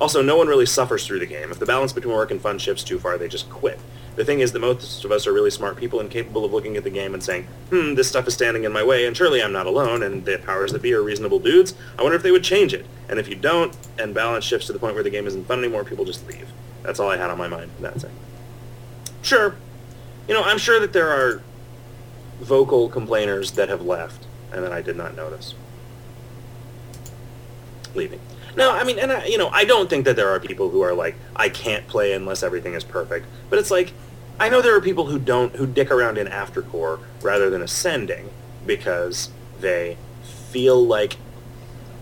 Also, no one really suffers through the game. If the balance between work and fun shifts too far, they just quit. The thing is that most of us are really smart people and capable of looking at the game and saying, hmm, this stuff is standing in my way, and surely I'm not alone, and the powers that be are reasonable dudes. I wonder if they would change it. And if you don't, and balance shifts to the point where the game isn't fun anymore, people just leave. That's all I had on my mind. That's it. Sure. You know, I'm sure that there are vocal complainers that have left and that I did not notice. Leaving. No, I mean, and I, you know, I don't think that there are people who are like, I can't play unless everything is perfect. But it's like, I know there are people who don't, who dick around in aftercore rather than ascending because they feel like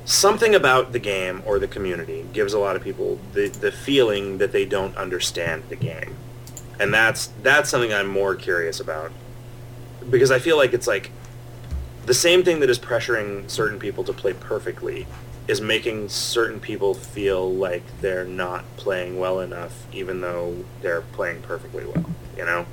something about the game or the community gives a lot of people the, the feeling that they don't understand the game. And that's that's something I'm more curious about. Because I feel like it's like the same thing that is pressuring certain people to play perfectly is making certain people feel like they're not playing well enough even though they're playing perfectly well, you know?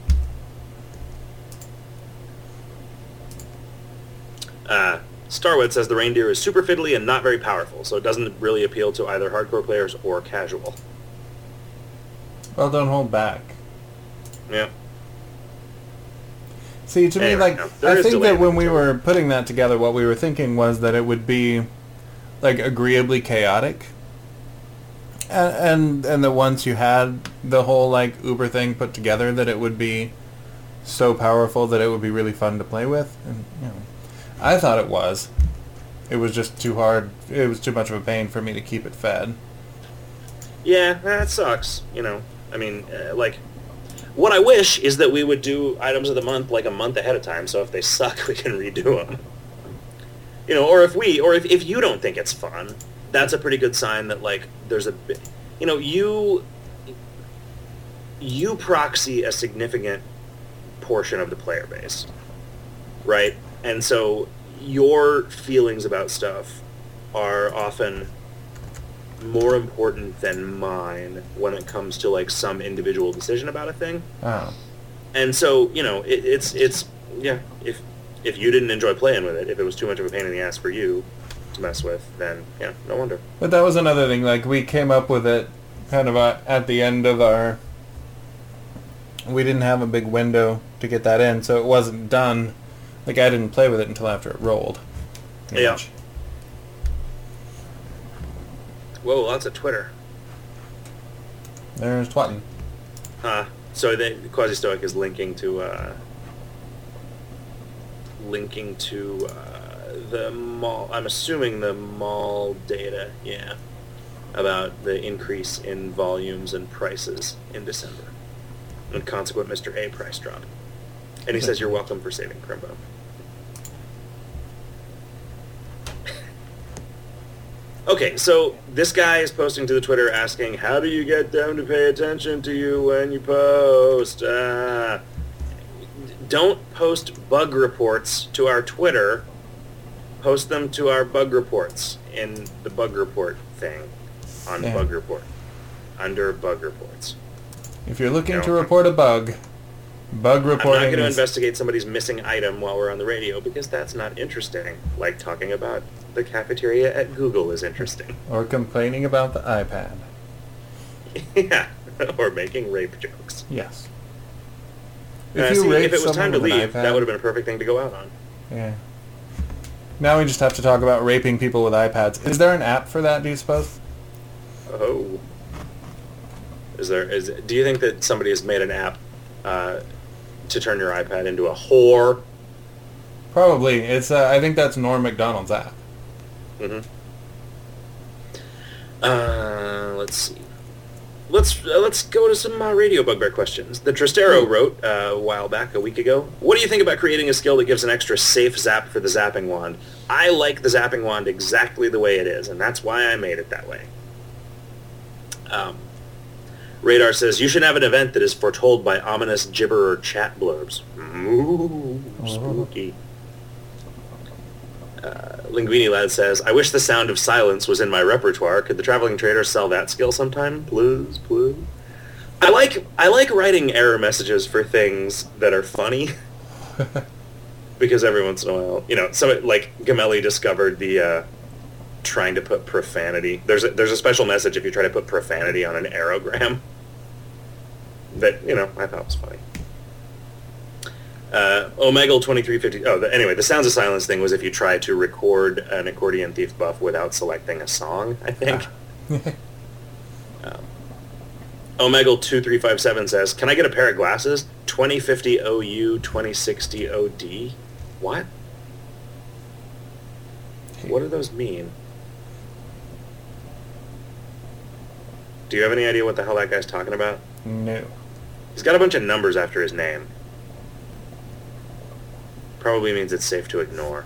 Uh, Starwed says the reindeer is super fiddly and not very powerful, so it doesn't really appeal to either hardcore players or casual. Well, don't hold back. Yeah. See, to me, like, no, I think that when we material. were putting that together, what we were thinking was that it would be, like, agreeably chaotic. And, and, and that once you had the whole, like, Uber thing put together, that it would be so powerful that it would be really fun to play with. And, you know, I thought it was. It was just too hard. It was too much of a pain for me to keep it fed. Yeah, that sucks. You know, I mean, uh, like, what I wish is that we would do items of the month like a month ahead of time, so if they suck, we can redo them. You know, or if we, or if, if you don't think it's fun, that's a pretty good sign that like there's a, you know, you, you proxy a significant portion of the player base, right? And so your feelings about stuff are often more important than mine when it comes to like some individual decision about a thing. Oh. And so, you know, it, it's it's yeah. If if you didn't enjoy playing with it, if it was too much of a pain in the ass for you to mess with, then yeah, no wonder. But that was another thing. Like we came up with it kind of at the end of our. We didn't have a big window to get that in, so it wasn't done. Like I didn't play with it until after it rolled. Yeah. Whoa, lots of Twitter. There's Twatton. Uh, so the Quasi Stoic is linking to uh, linking to uh, the mall. I'm assuming the mall data. Yeah, about the increase in volumes and prices in December, and consequent Mr. A price drop. And he says you're welcome for saving Crimbo. Okay, so this guy is posting to the Twitter asking, "How do you get them to pay attention to you when you post?" Uh, don't post bug reports to our Twitter. Post them to our bug reports in the bug report thing on Yeah. bug report under bug reports. If you're looking No. to report a bug, bug I'm not reporting going to investigate somebody's missing item while we're on the radio because that's not interesting. Like talking about the cafeteria at Google is interesting. or complaining about the iPad. yeah, or making rape jokes. Yes. Uh, see, if it was time to leave, that would have been a perfect thing to go out on. Yeah. Now we just have to talk about raping people with iPads. Is there an app for that? Do you suppose? Oh, is there? Is do you think that somebody has made an app uh, to turn your iPad into a whore? Probably. It's. Uh, I think that's Norm Macdonald's app. Hmm Uh, let's see. let's uh, let's go to some uh, radio bugbear questions. The Tristero wrote uh, a while back, a week ago. What do you think about creating a skill that gives an extra safe zap for the zapping wand? I like the zapping wand exactly the way it is, and that's why I made it that way. Um, Radar says you should have an event that is foretold by ominous gibber or chat blurbs. Ooh, spooky. Uh, Linguini Lad says, I wish the sound of silence was in my repertoire. Could the traveling trader sell that skill sometime? Please, please. I like I like writing error messages for things that are funny. because every once in a while, you know, some like Gamelli discovered the uh, trying to put profanity. There's a, there's a special message if you try to put profanity on an aerogram. That you know I thought was funny. Uh, Omegle 2350. Oh, the, anyway, the Sounds of Silence thing was if you try to record an accordion thief buff without selecting a song, I think. um, Omegle 2357 says, Can I get a pair of glasses? 2050 OU, 2060 OD? What? What do those mean? Do you have any idea what the hell that guy's talking about? No. He's got a bunch of numbers after his name. Probably means it's safe to ignore.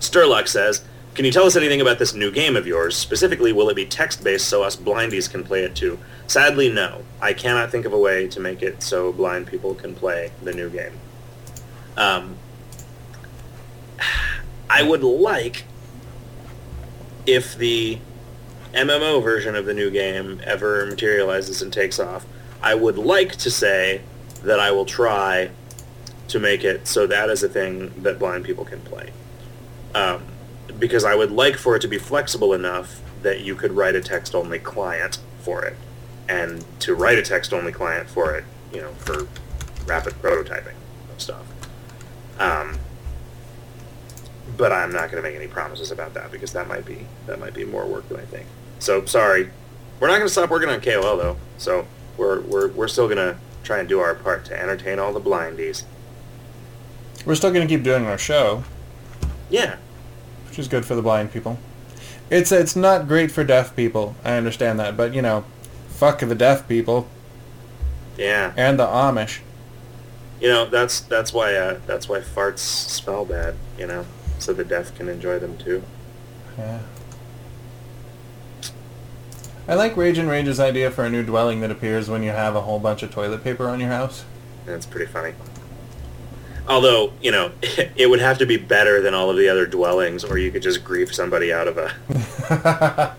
Sturlock says, can you tell us anything about this new game of yours? Specifically, will it be text-based so us blindies can play it too? Sadly, no. I cannot think of a way to make it so blind people can play the new game. Um, I would like if the MMO version of the new game ever materializes and takes off, I would like to say that I will try to make it so that is a thing that blind people can play. Um, because I would like for it to be flexible enough that you could write a text-only client for it, and to write a text-only client for it, you know, for rapid prototyping of stuff. Um, but I'm not going to make any promises about that because that might be that might be more work than I think. So sorry, we're not going to stop working on KOL though. So we're we're we're still going to try and do our part to entertain all the blindies. We're still going to keep doing our show. Yeah. Which is good for the blind people. It's it's not great for deaf people. I understand that, but you know, fuck the deaf people. Yeah. And the Amish. You know that's that's why uh, that's why farts smell bad. You know, so the deaf can enjoy them too. Yeah. I like Rage and Rage's idea for a new dwelling that appears when you have a whole bunch of toilet paper on your house. That's pretty funny. Although, you know, it would have to be better than all of the other dwellings, or you could just grief somebody out of a...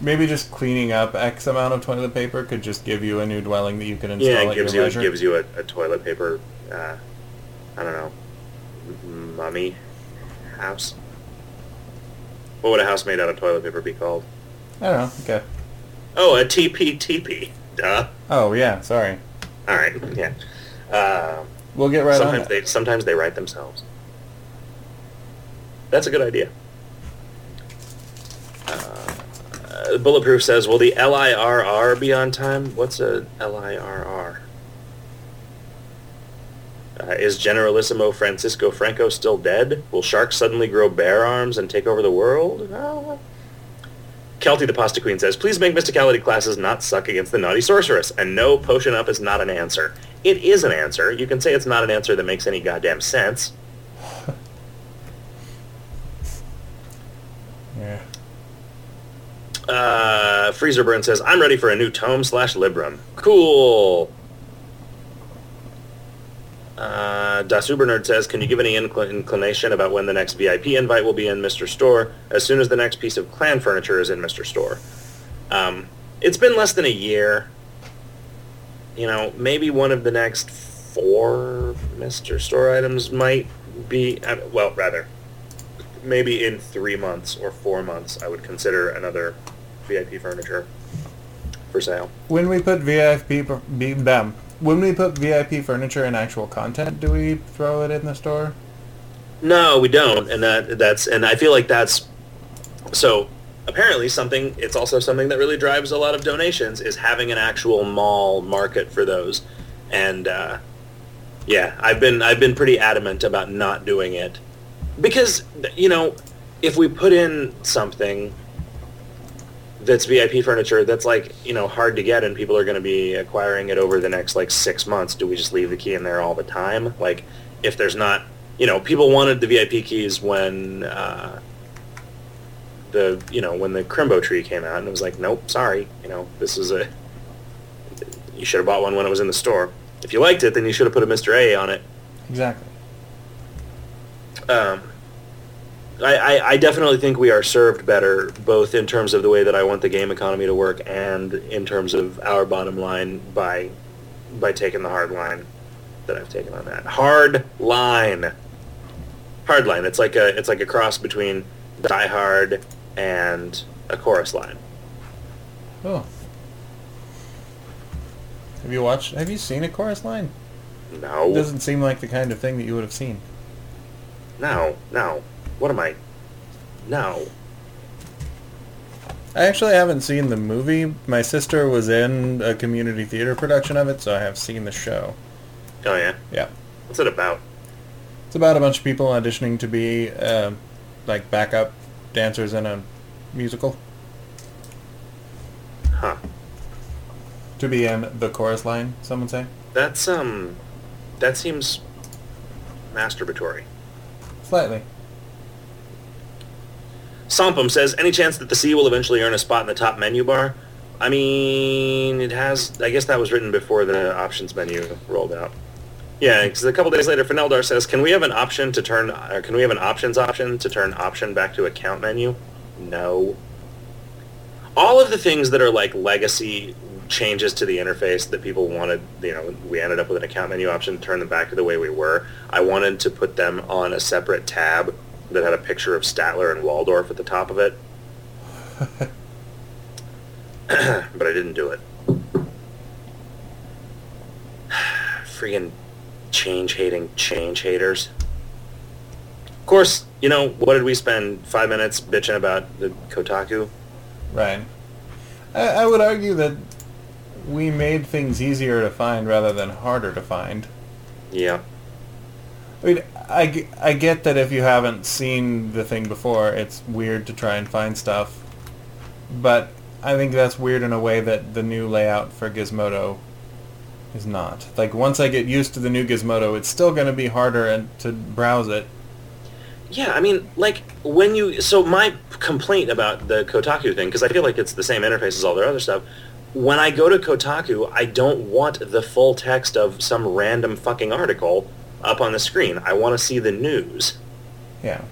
Maybe just cleaning up X amount of toilet paper could just give you a new dwelling that you can install yeah, it at gives your you, leisure. it gives you a, a toilet paper, uh, I don't know, mummy house. What would a house made out of toilet paper be called? I don't know. Okay. Oh, a TP TP. Duh. Oh yeah. Sorry. All right. Yeah. Uh, We'll get right on sometimes they sometimes they write themselves. That's a good idea. Uh, Bulletproof says, "Will the LIRR be on time? What's a LIRR? Uh, is Generalissimo Francisco Franco still dead? Will sharks suddenly grow bear arms and take over the world? Uh, Kelty the Pasta Queen says, please make Mysticality classes not suck against the Naughty Sorceress, and no, Potion Up is not an answer. It is an answer. You can say it's not an answer that makes any goddamn sense. Yeah. Uh, Freezerburn says, I'm ready for a new tome slash Libram. Cool. Uh, says, can you give any incl- inclination about when the next VIP invite will be in Mr. Store as soon as the next piece of clan furniture is in Mr. Store? Um, it's been less than a year. You know, maybe one of the next four Mr. Store items might be, well, rather, maybe in three months or four months, I would consider another VIP furniture for sale. When we put VIP them, when we put VIP furniture in actual content, do we throw it in the store? No, we don't, and that that's and I feel like that's so. Apparently, something it's also something that really drives a lot of donations is having an actual mall market for those, and uh, yeah, I've been I've been pretty adamant about not doing it because you know if we put in something that's VIP furniture that's like you know hard to get and people are going to be acquiring it over the next like six months, do we just leave the key in there all the time? Like if there's not, you know, people wanted the VIP keys when uh, the you know when the Crimbo tree came out and it was like, nope, sorry, you know, this is a you should have bought one when it was in the store. If you liked it, then you should have put a Mr. A on it. Exactly. Um, I, I, I definitely think we are served better, both in terms of the way that I want the game economy to work and in terms of our bottom line by by taking the hard line that I've taken on that. Hard line. Hard line. It's like a it's like a cross between Die Hard and a chorus line. Oh. Have you watched? Have you seen a chorus line? No. It doesn't seem like the kind of thing that you would have seen. No. No. What am I? No. I actually haven't seen the movie. My sister was in a community theater production of it, so I have seen the show. Oh yeah. Yeah. What's it about? It's about a bunch of people auditioning to be uh, like backup dancers in a musical. Huh. To be in the chorus line, some would say. That's um. That seems masturbatory. Slightly. Sompum says, any chance that the C will eventually earn a spot in the top menu bar? I mean, it has. I guess that was written before the options menu rolled out. Yeah, because a couple days later, Feneldar says, "Can we have an option to turn? Or can we have an options option to turn option back to account menu?" No. All of the things that are like legacy changes to the interface that people wanted, you know, we ended up with an account menu option, to turn them back to the way we were. I wanted to put them on a separate tab that had a picture of Statler and Waldorf at the top of it. but I didn't do it. Freaking change hating change haters. Of course, you know, what did we spend five minutes bitching about the Kotaku? Right. I, I would argue that we made things easier to find rather than harder to find. Yeah. I mean, I, I get that if you haven't seen the thing before, it's weird to try and find stuff. But I think that's weird in a way that the new layout for Gizmodo is not. Like, once I get used to the new Gizmodo, it's still going to be harder and to browse it. Yeah, I mean, like, when you... So my complaint about the Kotaku thing, because I feel like it's the same interface as all their other stuff, when I go to Kotaku, I don't want the full text of some random fucking article up on the screen. I want to see the news, Yeah.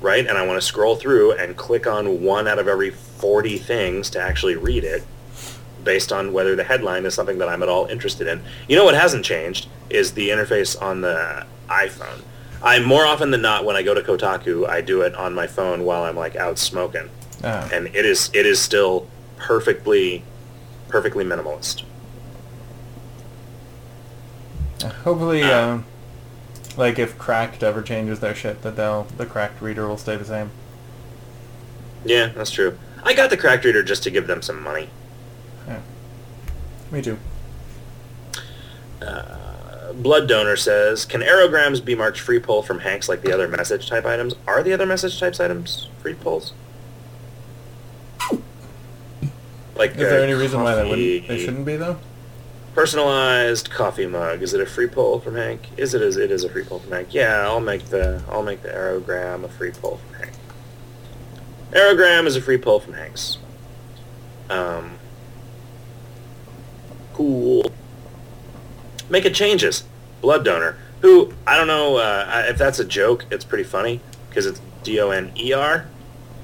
right? And I want to scroll through and click on one out of every 40 things to actually read it based on whether the headline is something that I'm at all interested in. You know what hasn't changed is the interface on the iPhone. I more often than not when I go to Kotaku, I do it on my phone while I'm like out smoking. Ah. And it is it is still perfectly perfectly minimalist. Hopefully, Ah. um, like if Cracked ever changes their shit, that they'll the Cracked reader will stay the same. Yeah, that's true. I got the cracked reader just to give them some money. Yeah. Me too. Uh, Blood donor says, "Can aerograms be marked free pull from Hagnk's like the other message type items? Are the other message types items free pulls? Like, Is there uh, any reason why they wouldn't? They shouldn't be though. Personalized coffee mug. Is it a free pull from Hagnk? Is it? Is it is a free pull from Hagnk? Yeah, I'll make the I'll make the aerogram a free pull from Hagnk. Aerogram is a free pull from Hagnk's. Um, cool. Make it changes. Blood donor. Who I don't know uh, if that's a joke. It's pretty funny because it's D O N E R.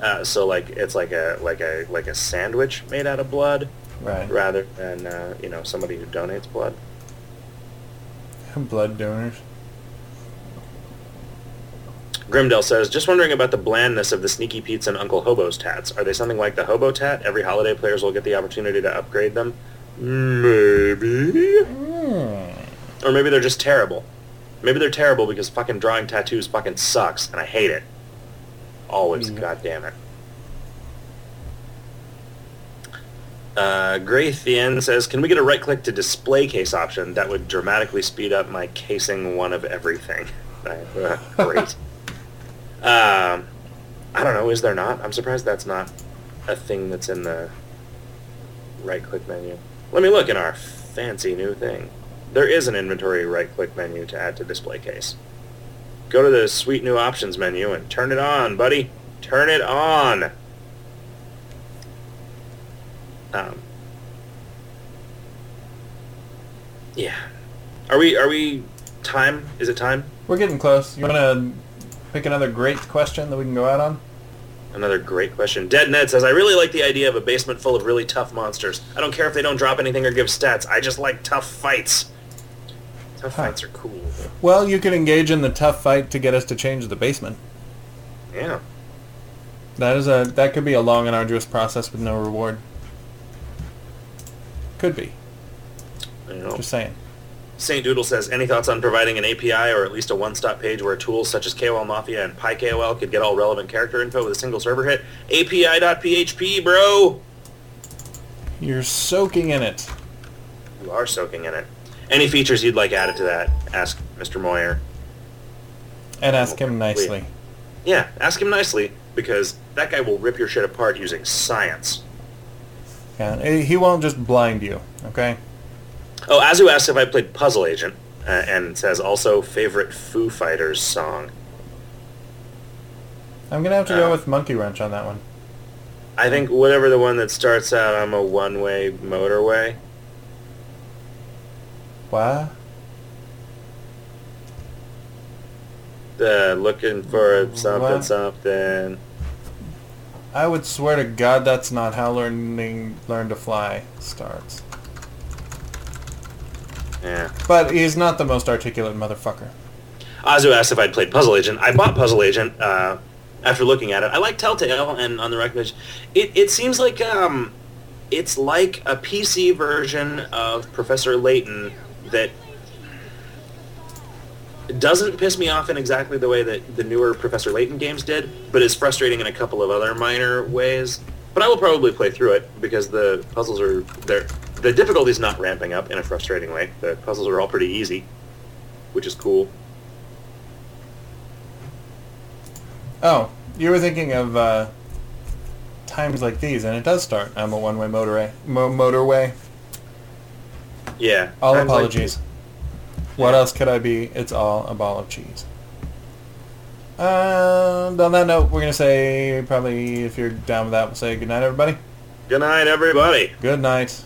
Uh, so like it's like a like a like a sandwich made out of blood Right. rather than uh, you know somebody who donates blood. Blood donors. Grimdell says, just wondering about the blandness of the Sneaky Pete's and Uncle Hobo's tats. Are they something like the Hobo tat? Every holiday players will get the opportunity to upgrade them. Maybe. Hmm. Or maybe they're just terrible. Maybe they're terrible because fucking drawing tattoos fucking sucks and I hate it. Always, Yeah. God damn it. Uh, Graythian says, can we get a right click to display case option? That would dramatically speed up my casing one of everything. Uh, great. um, I don't know. Is there not? I'm surprised that's not a thing that's in the right-click menu. Let me look in our fancy new thing. There is an inventory right-click menu to add to display case. Go to the sweet new options menu and turn it on, buddy. Turn it on. Um, yeah. Are we? Are we? Time? Is it time? We're getting close. You want to pick another great question that we can go out on? Another great question. Dead Ned says, I really like the idea of a basement full of really tough monsters. I don't care if they don't drop anything or give stats. I just like tough fights. Tough Huh. fights are cool. Well, you could engage in the tough fight to get us to change the basement. Yeah. That is a that could be a long and arduous process with no reward. Could be. Don't know. Just saying. St. Doodle says, any thoughts on providing an API or at least a one-stop page where tools such as KOL Mafia and PyKOL could get all relevant character info with a single server hit? API.php, bro! You're soaking in it. You are soaking in it. Any features you'd like added to that? Ask Mr. Moyer. And ask him nicely. Yeah, ask him nicely, because that guy will rip your shit apart using science. Eh, he won't just blind you, okay? Oh, Azu asks if I played Puzzle Agent, uh, and says also favorite Foo Fighters song. I'm gonna have to go Uh. with Monkey Wrench on that one. I think whatever the one that starts out, I'm a one-way motorway. What? Uh, looking for something, What? something. I would swear to God that's not how learning Learn to Fly starts. Yeah. But he's not the most articulate motherfucker. Azu asked if I'd played Puzzle Agent. I bought Puzzle Agent uh, after looking at it. I like Telltale, and on the page, it, it seems like um, it's like a PC version of Professor Layton that doesn't piss me off in exactly the way that the newer Professor Layton games did, but is frustrating in a couple of other minor ways. But I will probably play through it because the puzzles are there. The difficulty's not ramping up in a frustrating way. The puzzles are all pretty easy, which is cool. Oh, you were thinking of uh, times like these, and it does start. I'm a one-way motorway. Mo- motorway. Yeah. All times like- apologies. What else could I be? It's all a ball of cheese. And on that note, we're going to say, probably, if you're down with that, we'll say good night, everybody. Good night, everybody. Good night.